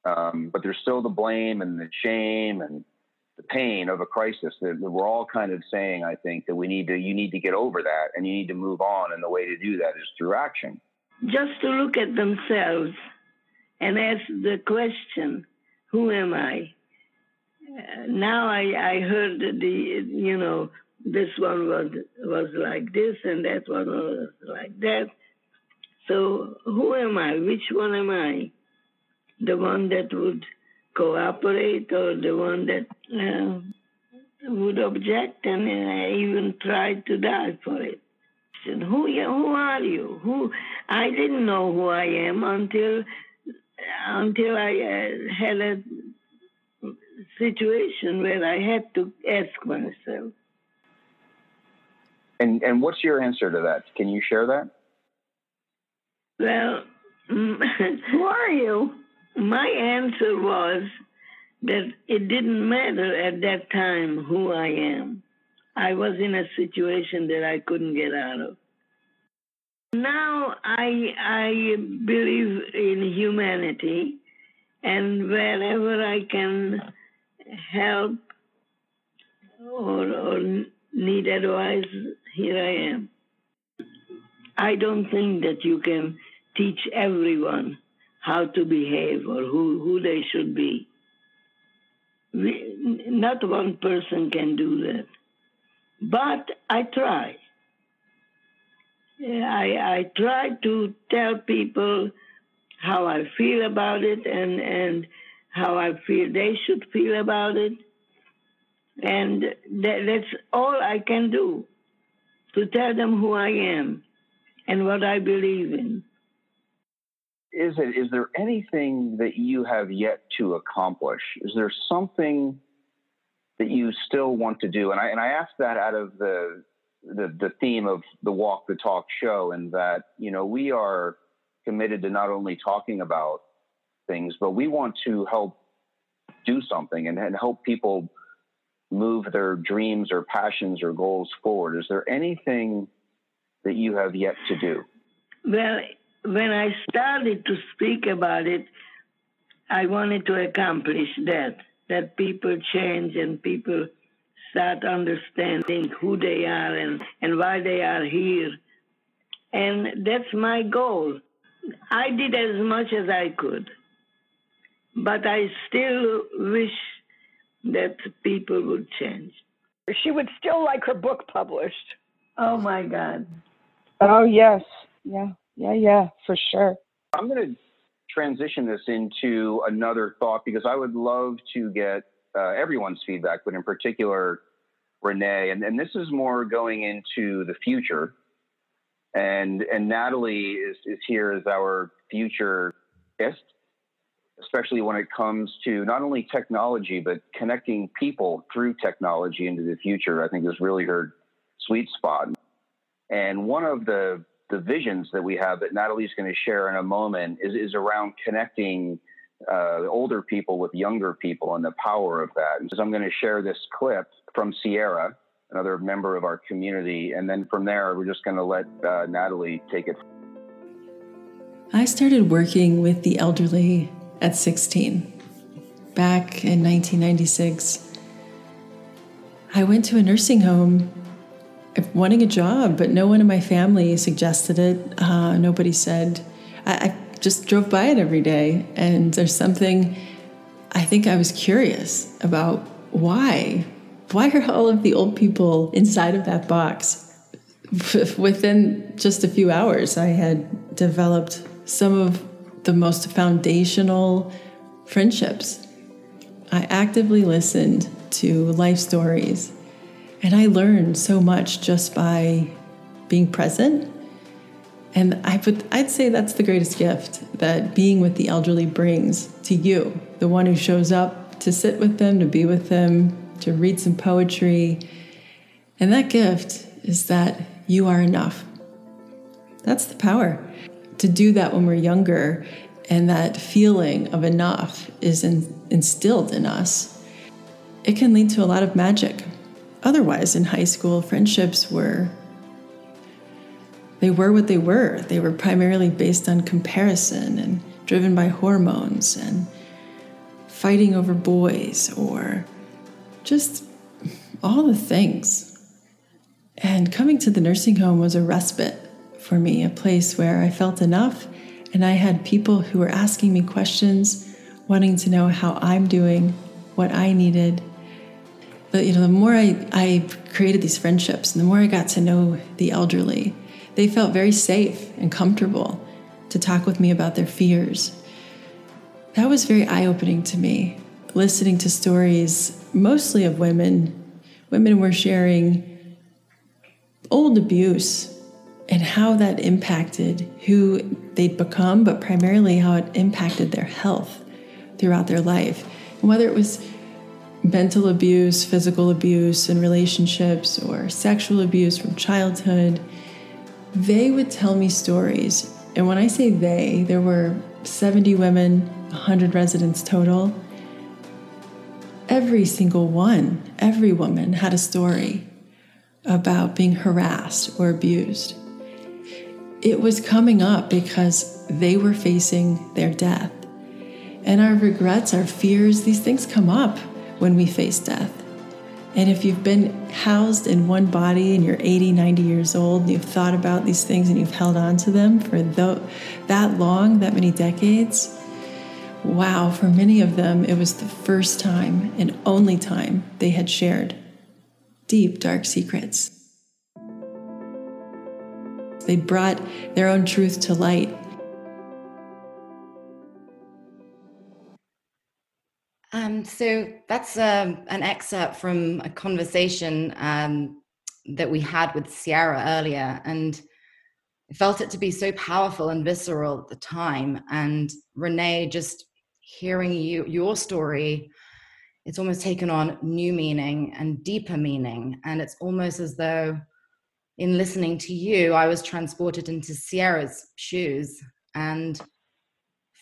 um, but there's still the blame and the shame and the pain of a crisis that we're all kind of saying, I think, that we need to, you need to get over that and you need to move on. And the way to do that is through action. Just to look at themselves and ask the question, who am I? Uh, now I, I heard the, you know, this one was, was like this and that one was like that. So who am I? Which one am I? The one that would cooperate or the one that uh, would object and uh, even try to die for it? said, who, who are you? Who? I didn't know who I am until until I uh, had a situation where I had to ask myself. And, and what's your answer to that? Can you share that? Well, mm, [LAUGHS] who are you? My answer was that it didn't matter at that time who I am. I was in a situation that I couldn't get out of. Now I I believe in humanity, and wherever I can help or, or need advice, here I am. I don't think that you can teach everyone how to behave or who, who they should be. We, not one person can do that. But I try. I, I try to tell people how I feel about it and, and how I feel they should feel about it. And that, that's all I can do to tell them who I am and what I believe in. Is it? Is there anything that you have yet to accomplish? Is there something that you still want to do? And I and I ask that out of the the the theme of the Walk the Talk show, and that you know we are committed to not only talking about things, but we want to help do something and, and help people move their dreams or passions or goals forward. Is there anything that you have yet to do? Well, when I started to speak about it, I wanted to accomplish that that people change and people start understanding who they are and, and why they are here. And that's my goal. I did as much as I could, but I still wish that people would change. She would still like her book published. Oh my God. Oh yes, yeah, yeah, yeah, for sure. I'm going to transition this into another thought because I would love to get uh, everyone's feedback, but in particular, Renee. And, and this is more going into the future. And, and Natalie is, is here as our future guest, especially when it comes to not only technology, but connecting people through technology into the future, I think is really her sweet spot. And one of the the visions that we have that Natalie's going to share in a moment is, is around connecting uh, older people with younger people and the power of that. And so I'm going to share this clip from Sierra, another member of our community. And then from there, we're just going to let uh, Natalie take it. I started working with the elderly at 16. Back in 1996, I went to a nursing home wanting a job, but no one in my family suggested it. Uh, nobody said. I, I just drove by it every day, and there's something I think I was curious about why. Why are all of the old people inside of that box? Within just a few hours, I had developed some of the most foundational friendships. I actively listened to life stories and I learned so much just by being present And I would, I'd say that's the greatest gift that being with the elderly brings to you, the one who shows up to sit with them, to be with them, to read some poetry. And that gift is that you are enough. That's the power. To do that when we're younger, and that feeling of enough is in, instilled in us, it can lead to a lot of magic. Otherwise, in high school, friendships were they were what they were. They were primarily based on comparison and driven by hormones and fighting over boys or just all the things. And coming to the nursing home was a respite for me, a place where I felt enough and I had people who were asking me questions, wanting to know how I'm doing, what I needed. But you know, the more I, I created these friendships and the more I got to know the elderly, they felt very safe and comfortable to talk with me about their fears. That was very eye opening to me, listening to stories mostly of women. Women were sharing old abuse and how that impacted who they'd become, but primarily how it impacted their health throughout their life. And whether it was mental abuse, physical abuse in relationships, or sexual abuse from childhood, they would tell me stories. And when I say they, there were 70 women, 100 residents total. Every single one, every woman had a story about being harassed or abused. It was coming up because they were facing their death. And our regrets, our fears, these things come up when we face death. And if you've been housed in one body and you're 80, 90 years old, and you've thought about these things and you've held on to them for that long, that many decades, wow, for many of them, it was the first time and only time they had shared deep, dark secrets. They brought their own truth to light Um, so that's um, an excerpt from a conversation um, that we had with Sierra earlier, and I felt it to be so powerful and visceral at the time. And Renee, just hearing you your story, it's almost taken on new meaning and deeper meaning, and it's almost as though, in listening to you, I was transported into Sierra's shoes and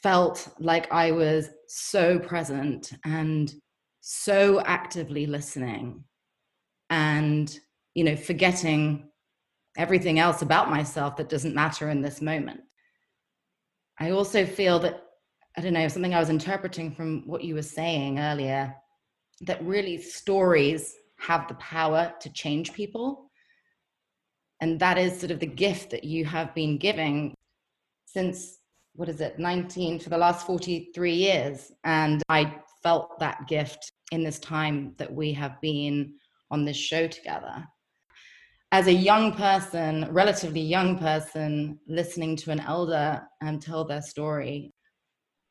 felt like I was so present and so actively listening and, you know, forgetting everything else about myself that doesn't matter in this moment. I also feel that, I don't know, something I was interpreting from what you were saying earlier, that really stories have the power to change people. And that is sort of the gift that you have been giving since what is it 19 for the last 43 years. And i felt that gift in this time that we have been on this show together. As a young person relatively young person listening to an elder and tell their story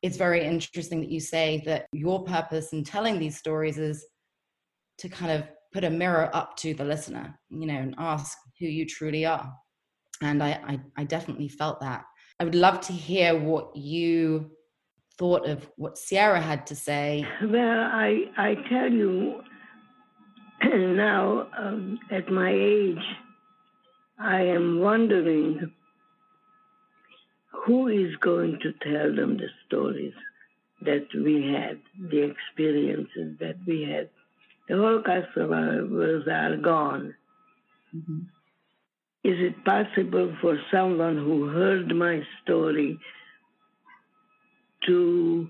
it's very interesting that you say that your purpose in telling these stories is to kind of put a mirror up to the listener you know and ask who you truly are. And i i, I definitely felt that I would love to hear what you thought of what Sierra had to say. Well, I I tell you [CLEARS THROAT] now um, at my age, I am wondering who is going to tell them the stories that we had, the experiences that we had. The Holocaust survivors are gone. Mm-hmm. Is it possible for someone who heard my story to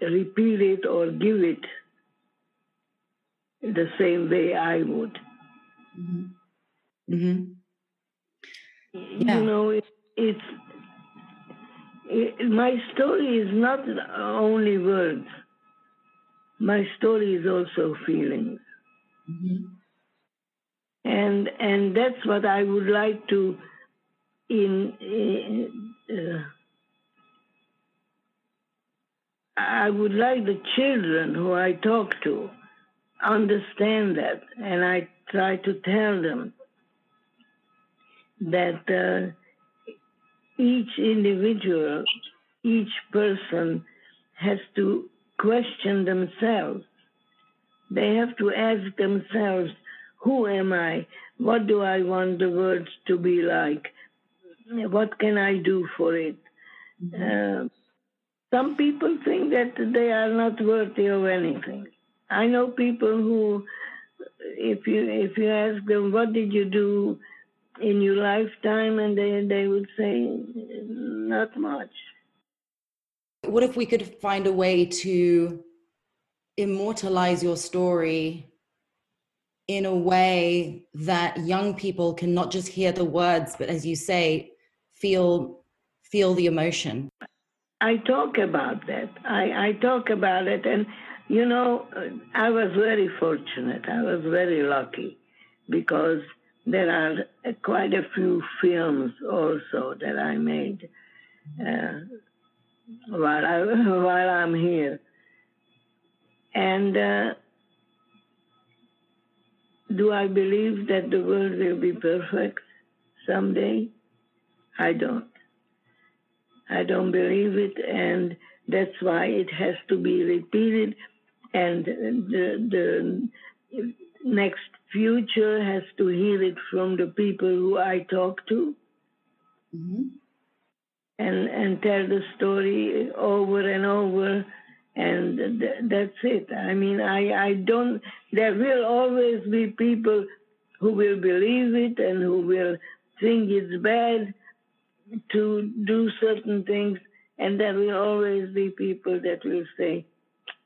repeat it or give it the same way I would? Mm-hmm. Mm-hmm. Yeah. You know, it, it's it, my story is not only words. My story is also feelings. Mm-hmm and and that's what I would like to in, in uh, I would like the children who I talk to understand that and I try to tell them that uh, each individual, each person has to question themselves. They have to ask themselves, who am I? What do I want the world to be like? What can I do for it? Uh, some people think that they are not worthy of anything. I know people who, if you if you ask them what did you do in your lifetime, and they they would say not much. What if we could find a way to immortalize your story in a way that young people can not just hear the words, but as you say, feel feel the emotion? I talk about that. I, I talk about it, and you know, I was very fortunate. I was very lucky because there are quite a few films also that I made uh, while I [LAUGHS] while I'm here, and uh, do I believe that the world will be perfect someday? I don't. I don't believe it, and that's why it has to be repeated. And the, the next future has to hear it from the people who I talk to, mm-hmm. and and tell the story over and over, and th- that's it. I mean, I I don't. There will always be people who will believe it and who will think it's bad to do certain things, and there will always be people that will say,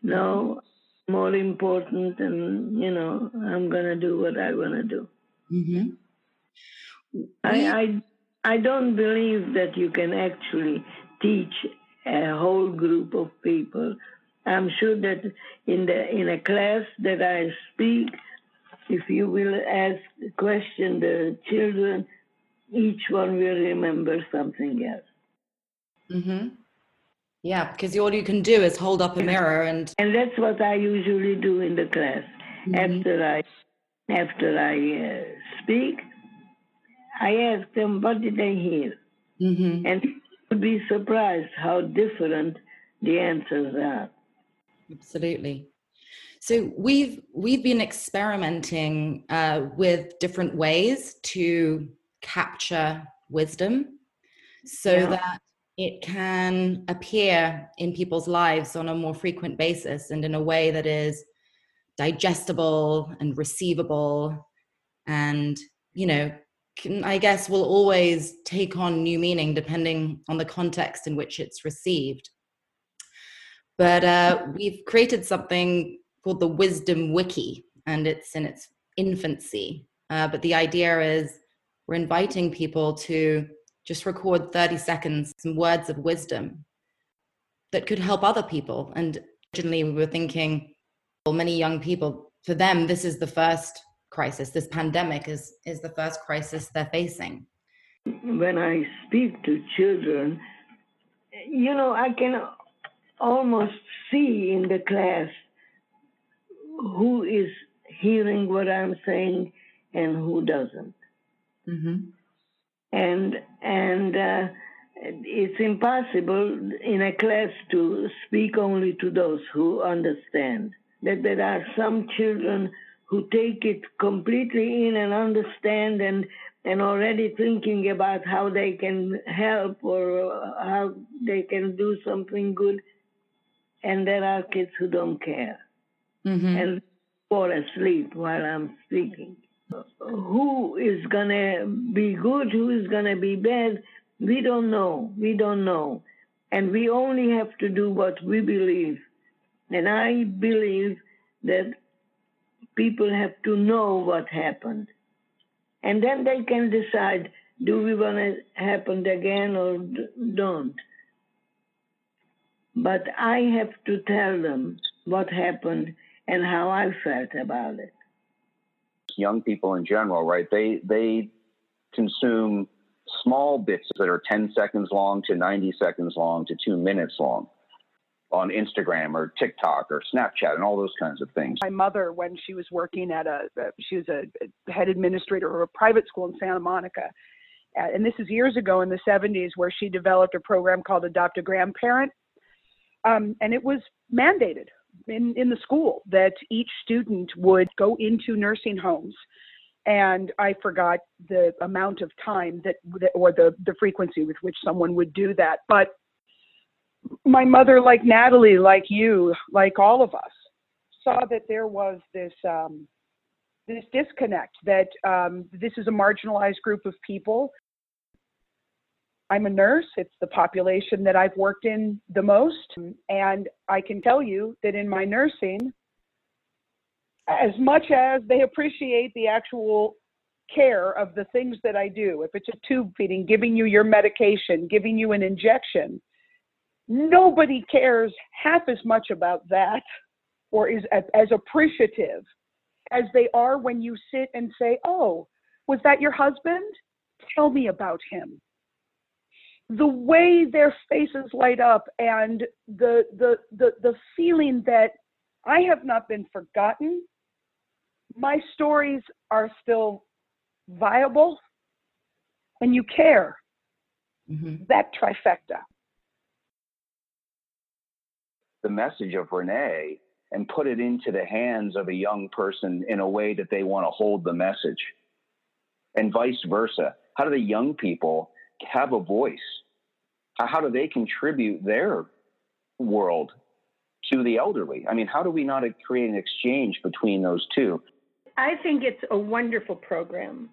no, more important, and, you know, I'm going to do what I want to do. Mm-hmm. I, I, I don't believe that you can actually teach a whole group of people. I'm sure that in the in a class that I speak, if you will ask question the children, each one will remember something else. Mm-hmm. Yeah, because all you can do is hold up a mirror and and that's what I usually do in the class. Mm-hmm. After I after I uh, speak, I ask them what did they hear, mm-hmm. and would be surprised how different the answers are. Absolutely. So we've we've been experimenting uh, with different ways to capture wisdom so yeah. that it can appear in people's lives on a more frequent basis and in a way that is digestible and receivable and you know can, i guess will always take on new meaning depending on the context in which it's received but uh, we've created something called the wisdom wiki and it's in its infancy uh, but the idea is we're inviting people to just record 30 seconds, some words of wisdom that could help other people. And originally we were thinking, well, many young people, for them, this is the first crisis. This pandemic is, is the first crisis they're facing. When I speak to children, you know, I can almost see in the class who is hearing what I'm saying and who doesn't. Mm-hmm. And and uh, it's impossible in a class to speak only to those who understand. That there are some children who take it completely in and understand and and already thinking about how they can help or how they can do something good. And there are kids who don't care mm-hmm. and fall asleep while I'm speaking who is going to be good, who is going to be bad, we don't know. We don't know. And we only have to do what we believe. And I believe that people have to know what happened. And then they can decide do we want it happen again or don't. But I have to tell them what happened and how I felt about it young people in general, right? They they consume small bits that are 10 seconds long to 90 seconds long to two minutes long on Instagram or TikTok or Snapchat and all those kinds of things. My mother, when she was working at a, she was a head administrator of a private school in Santa Monica, and this is years ago in the 70s, where she developed a program called Adopt a Grandparent. Um, and it was mandated in, in the school that each student would go into nursing homes. And I forgot the amount of time that, or the, the frequency with which someone would do that. But my mother, like Natalie, like you, like all of us, saw that there was this um, this disconnect that um, this is a marginalized group of people. I'm a nurse. It's the population that I've worked in the most. And I can tell you that in my nursing, as much as they appreciate the actual care of the things that I do, if it's a tube feeding, giving you your medication, giving you an injection, nobody cares half as much about that or is as appreciative as they are when you sit and say, Oh, was that your husband? Tell me about him. The way their faces light up and the, the, the, the feeling that I have not been forgotten, my stories are still viable, and you care. Mm-hmm. That trifecta. The message of Renee and put it into the hands of a young person in a way that they want to hold the message and vice versa how do the young people have a voice. How do they contribute their world to the elderly? I mean how do we not create an exchange between those two? I think it's a wonderful program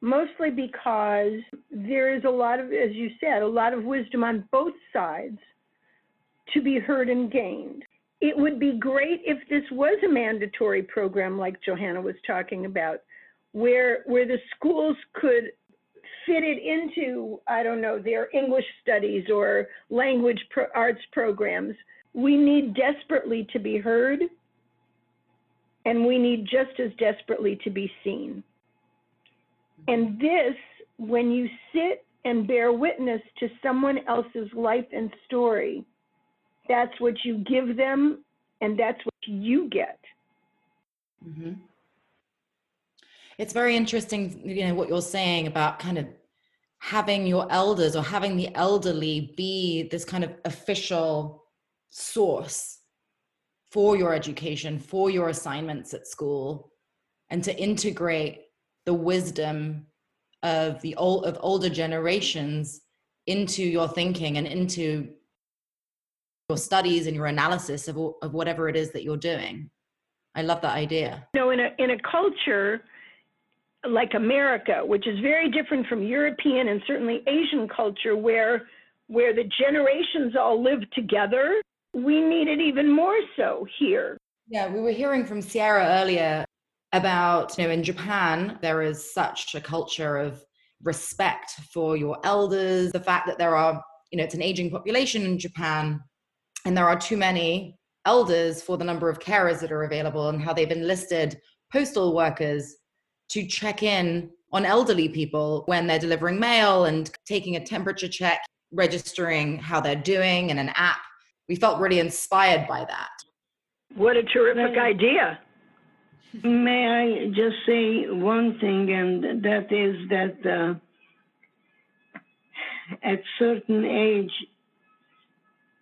mostly because there is a lot of as you said a lot of wisdom on both sides to be heard and gained. It would be great if this was a mandatory program like Johanna was talking about, where where the schools could fit it into I don't know their English studies or language pro- arts programs. We need desperately to be heard, and we need just as desperately to be seen. And this, when you sit and bear witness to someone else's life and story, that's what you give them and that's what you get mm-hmm. It's very interesting you know what you're saying about kind of having your elders or having the elderly be this kind of official source for your education for your assignments at school and to integrate the wisdom of the old of older generations into your thinking and into your studies and your analysis of, of whatever it is that you're doing. I love that idea. You know, in a, in a culture like America, which is very different from European and certainly Asian culture, where where the generations all live together, we need it even more so here. Yeah, we were hearing from Sierra earlier about, you know, in Japan, there is such a culture of respect for your elders, the fact that there are, you know, it's an aging population in Japan and there are too many elders for the number of carers that are available and how they've enlisted postal workers to check in on elderly people when they're delivering mail and taking a temperature check, registering how they're doing in an app. We felt really inspired by that. What a terrific idea. [LAUGHS] May I just say one thing, and that is that uh, at certain age,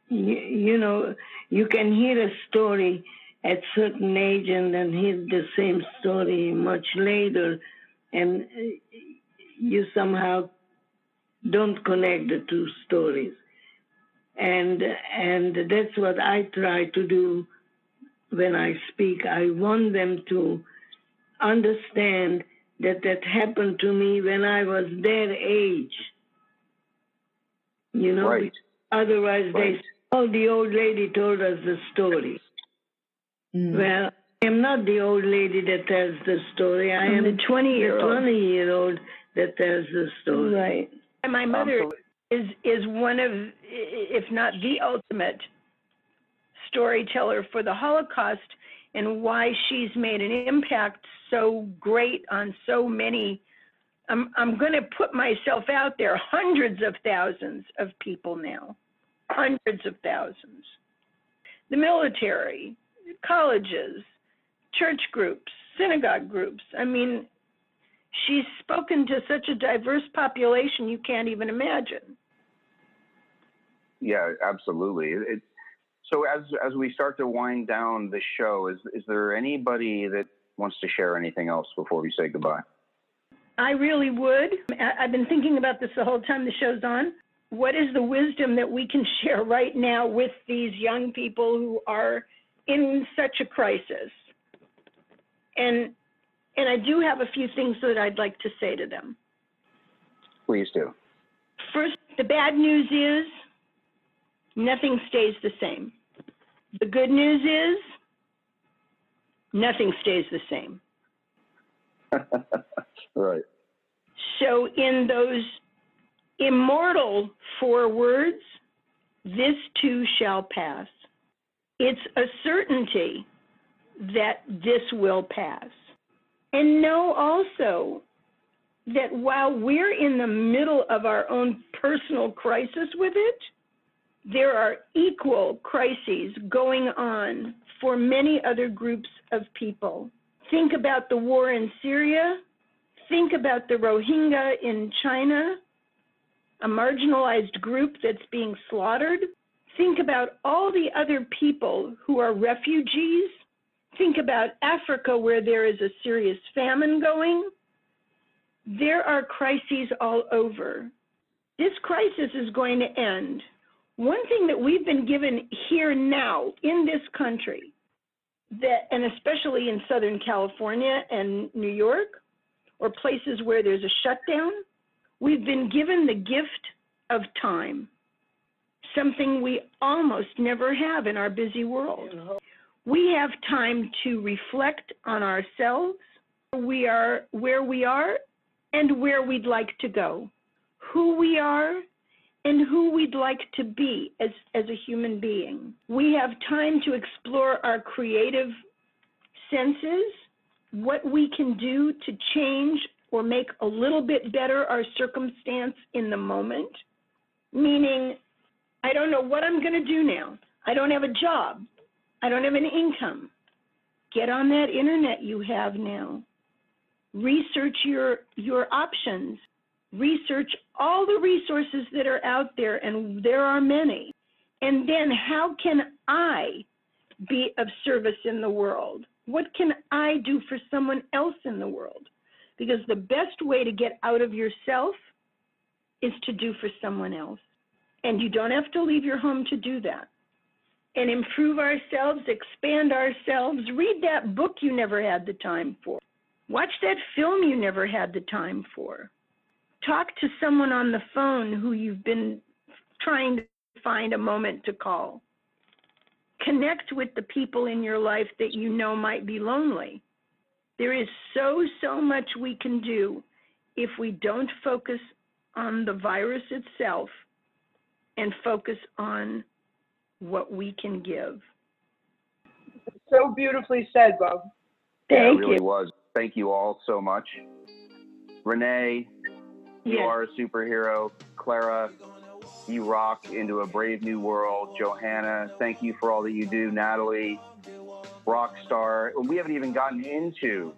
you, you know, you can hear a story at certain age and then hear the same story much later, and uh, you somehow don't connect the two stories. And and that's what I try to do when I speak. I want them to understand that that happened to me when I was their age. You know, right. otherwise right. they Oh, the old lady told us the story. Mm. Well, I am not the old lady that tells the story. I am the 20 year old. 20 year old that tells the story. Right. And my mother is is one of, if not the ultimate storyteller for the Holocaust and why she's made an impact so great on so many. I'm, I'm going to put myself out there, hundreds of thousands of people now hundreds of thousands. The military, colleges, church groups, synagogue groups. I mean, she's spoken to such a diverse population you can't even imagine. Yeah, absolutely. It, so as as we start to wind down the show, is is there anybody that wants to share anything else before we say goodbye? I really would. I've been thinking about this the whole time the show's on. What is the wisdom that we can [LAUGHS] share right now with these young people who are in such a crisis? And and I do have a few things that I'd like to say to them. Please do. First, the bad news is nothing stays the same. The good news is nothing stays the same. [LAUGHS] right. So, in those immortal four words, this too shall pass. It's a certainty that this will pass. And know also that while we're in the middle of our own personal crisis with it, there are equal crises going on for many other groups of people. Think about the war in Syria. Think about the Rohingya in China, a marginalized group that's being slaughtered. Think about all the other people who are refugees. Think about Africa, where there is a serious famine going. There are crises all over. This crisis is going to end. One thing that we've been given here now in this country, that, and especially in Southern California and New York, or places where there's a shutdown, we've been given the gift of time, something we almost never have in our busy world. We have time to reflect on ourselves, we are where we are and where we'd like to go, who we are and who we'd like to be as, as a human being. We have time to explore our creative senses, what we can do to change or make a little bit better our circumstance in the moment. Meaning, I don't know what I'm going to do now. I don't have a job. I don't have an income. Get on that internet you have now. Research your, your options. Research all the resources that are out there, and there are many. And then, how can I be of service in the world? What can I do for someone else in the world? Because the best way to get out of yourself is to do for someone else. And you don't have to leave your home to do that. And improve ourselves, expand ourselves, read that book you never had the time for, watch that film you never had the time for, talk to someone on the phone who you've been trying to find a moment to call. Connect with the people in your life that you know might be lonely. There is so, so much we can do if we don't focus on the virus itself and focus on what we can give. So beautifully said, Bob. Yeah, Thank it really you. was. Thank you all so much. Renee, you Yes. are a superhero. Clara, you rock into a brave new world. Johanna, thank you for all that you do. Natalie, rock star. We haven't even gotten into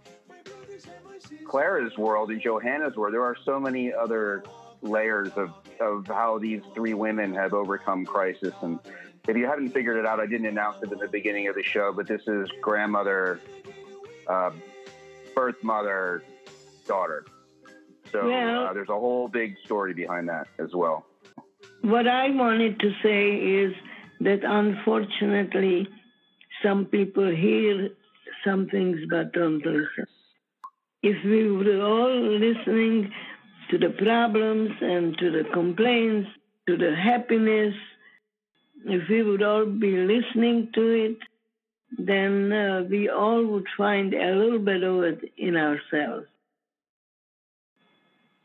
Clara's world and Johanna's world. There are so many other layers of, of how these three women have overcome crisis. And if you haven't figured it out, I didn't announce it at the beginning of the show, but this is grandmother, uh, birth mother, daughter. So Well- uh, there's a whole big story behind that as well. What I wanted to say is that unfortunately, some people hear some things but don't listen. If we were all listening to the problems and to the complaints, to the happiness, if we would all be listening to it, then uh, we all would find a little bit of it in ourselves.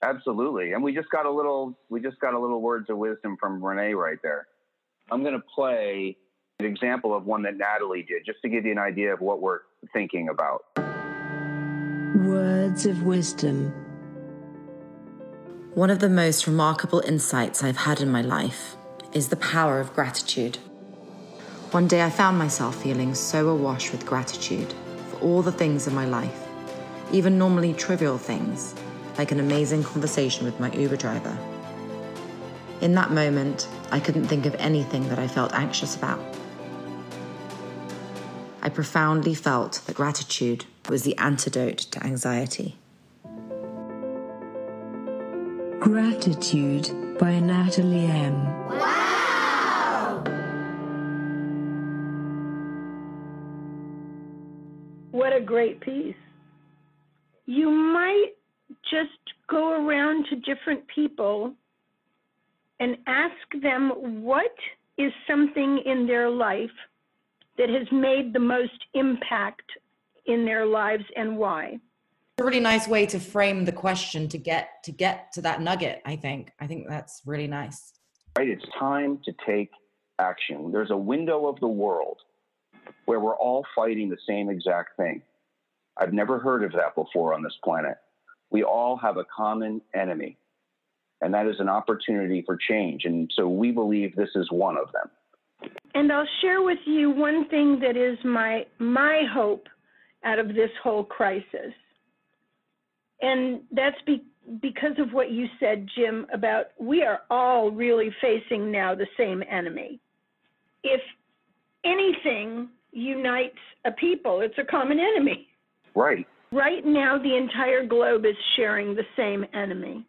Absolutely. And we just got a little we just got a little words of wisdom from Renee right there. I'm going to play an example of one that Natalie did just to give you an idea of what we're thinking about. Words of wisdom. One of the most remarkable insights I've had in my life is the power of gratitude. One day I found myself feeling so awash with gratitude for all the things in my life even normally trivial things, like an amazing conversation with my Uber driver. In that moment, I couldn't think of anything that I felt anxious about. I profoundly felt that gratitude was the antidote to anxiety. Gratitude by Natalie M. Wow! What a great piece. You might just go around to different people and ask them what is something in their life that has made the most impact in their lives and why. A really nice way to frame the question to get to get to that nugget i think i think that's really nice right? It's time to take action. There's a window of the world where we're all fighting the same exact thing. I've never heard of that before on this planet. We all have a common enemy, and that is an opportunity for change. And so we believe this is one of them. And I'll share with you one thing that is my my hope out of this whole crisis. And that's be, because of what you said, Jim, about we are all really facing now the same enemy. If anything unites a people, it's a common enemy. Right. Right now, the entire globe is sharing the same enemy.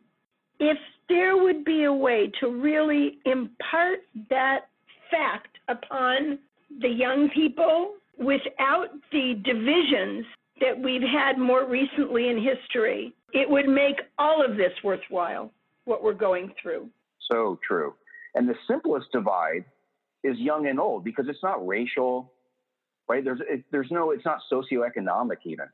If there would be a way to really impart that fact upon the young people without the divisions that we've had more recently in history, it would make all of this worthwhile, what we're going through. So true. And the simplest divide is young and old because it's not racial, right? There's it, there's no it's not socioeconomic even.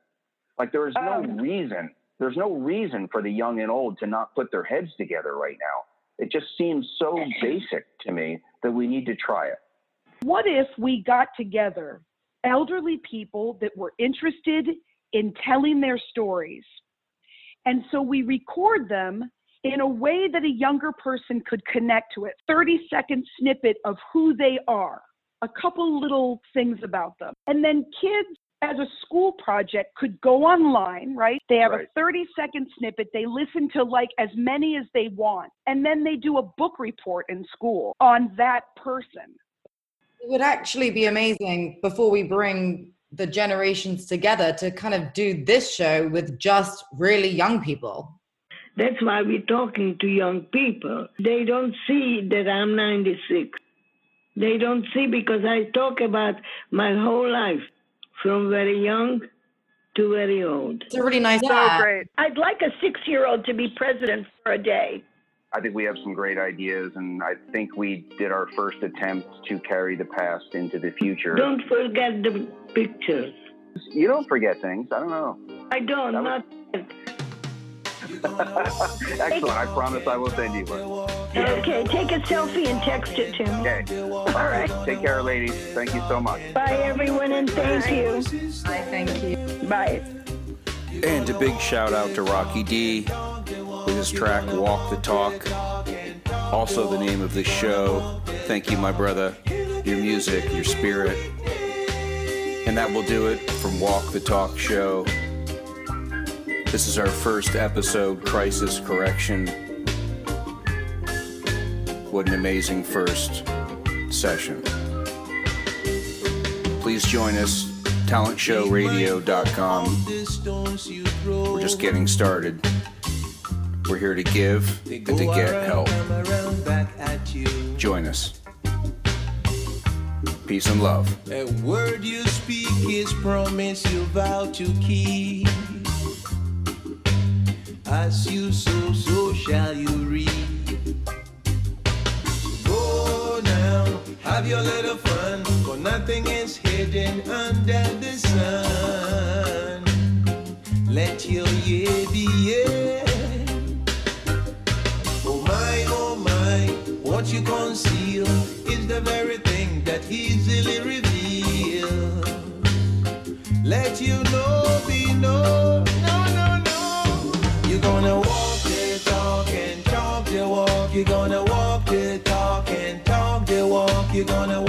Like there is no Um. reason there's no reason for the young and old to not put their heads together right now. It just seems so basic to me that we need to try it. What if we got together elderly people that were interested in telling their stories? And so we record them in a way that a younger person could connect to it 30 second snippet of who they are, a couple little things about them. And then kids, as a school project, could go online, right? They have Right. a 30 second snippet. They listen to like as many as they want. And then they do a book report in school on that person. It would actually be amazing before we bring the generations together to kind of do this show with just really young people That's why we're talking to young people. They don't see that I'm 96. They don't see because I talk about my whole life from very young to very old. it's a really nice So uh, great. I'd like a six year old to be president for a day. I think we have some great ideas, and I think we did our first attempt to carry the past into the future. Don't forget the pictures. You don't forget things. I don't know. I don't, That not. [LAUGHS] Excellent. I promise I will send you one. Okay, take a selfie and text it to me. Okay. All right. Take care, ladies. Thank you so much. Bye, everyone, and thank you. I thank you Bye. And a big shout out to Rocky D with his track Walk the Talk. Also, the name of this show. Thank you, my brother. Your music, your spirit. And that will do it from Walk the Talk Show. This is our first episode, Crisis Correction. What an amazing first session. Please join us, talentshowradio.com. We're just getting started. We're here to give and to get help. Join us. Peace and love. A word you speak is promise you vow to keep. As you sow, so shall you reap. Go now, have your little fun, for nothing is hidden under the sun. Let your year be yeah. What you conceal is the very thing that easily revealed. Let you know, be known, no, no, no. You're gonna walk the talk and talk the walk. You're gonna walk the talk and talk the walk. You're gonna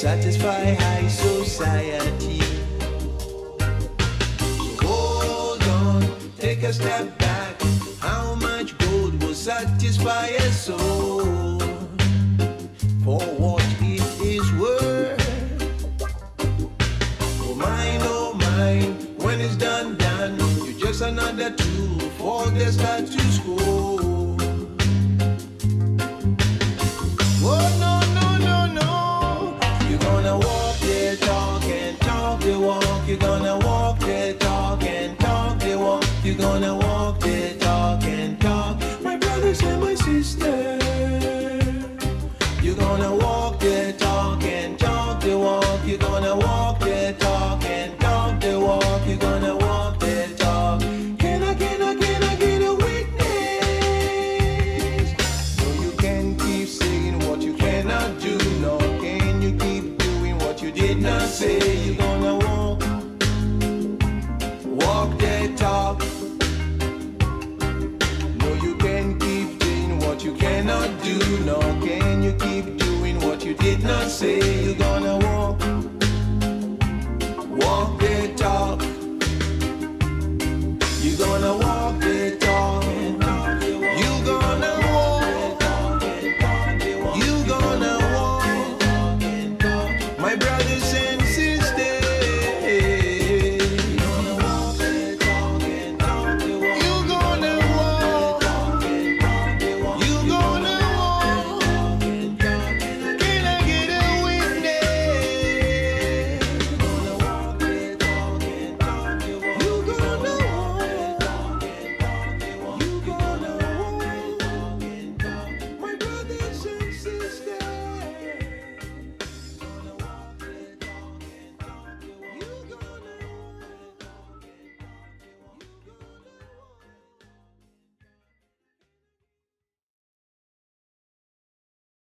satisfy high society. So hold on, take a step back. How much gold will satisfy a soul for what it is worth? Oh mine, oh mine, when it's done, done, you're just another tool for the status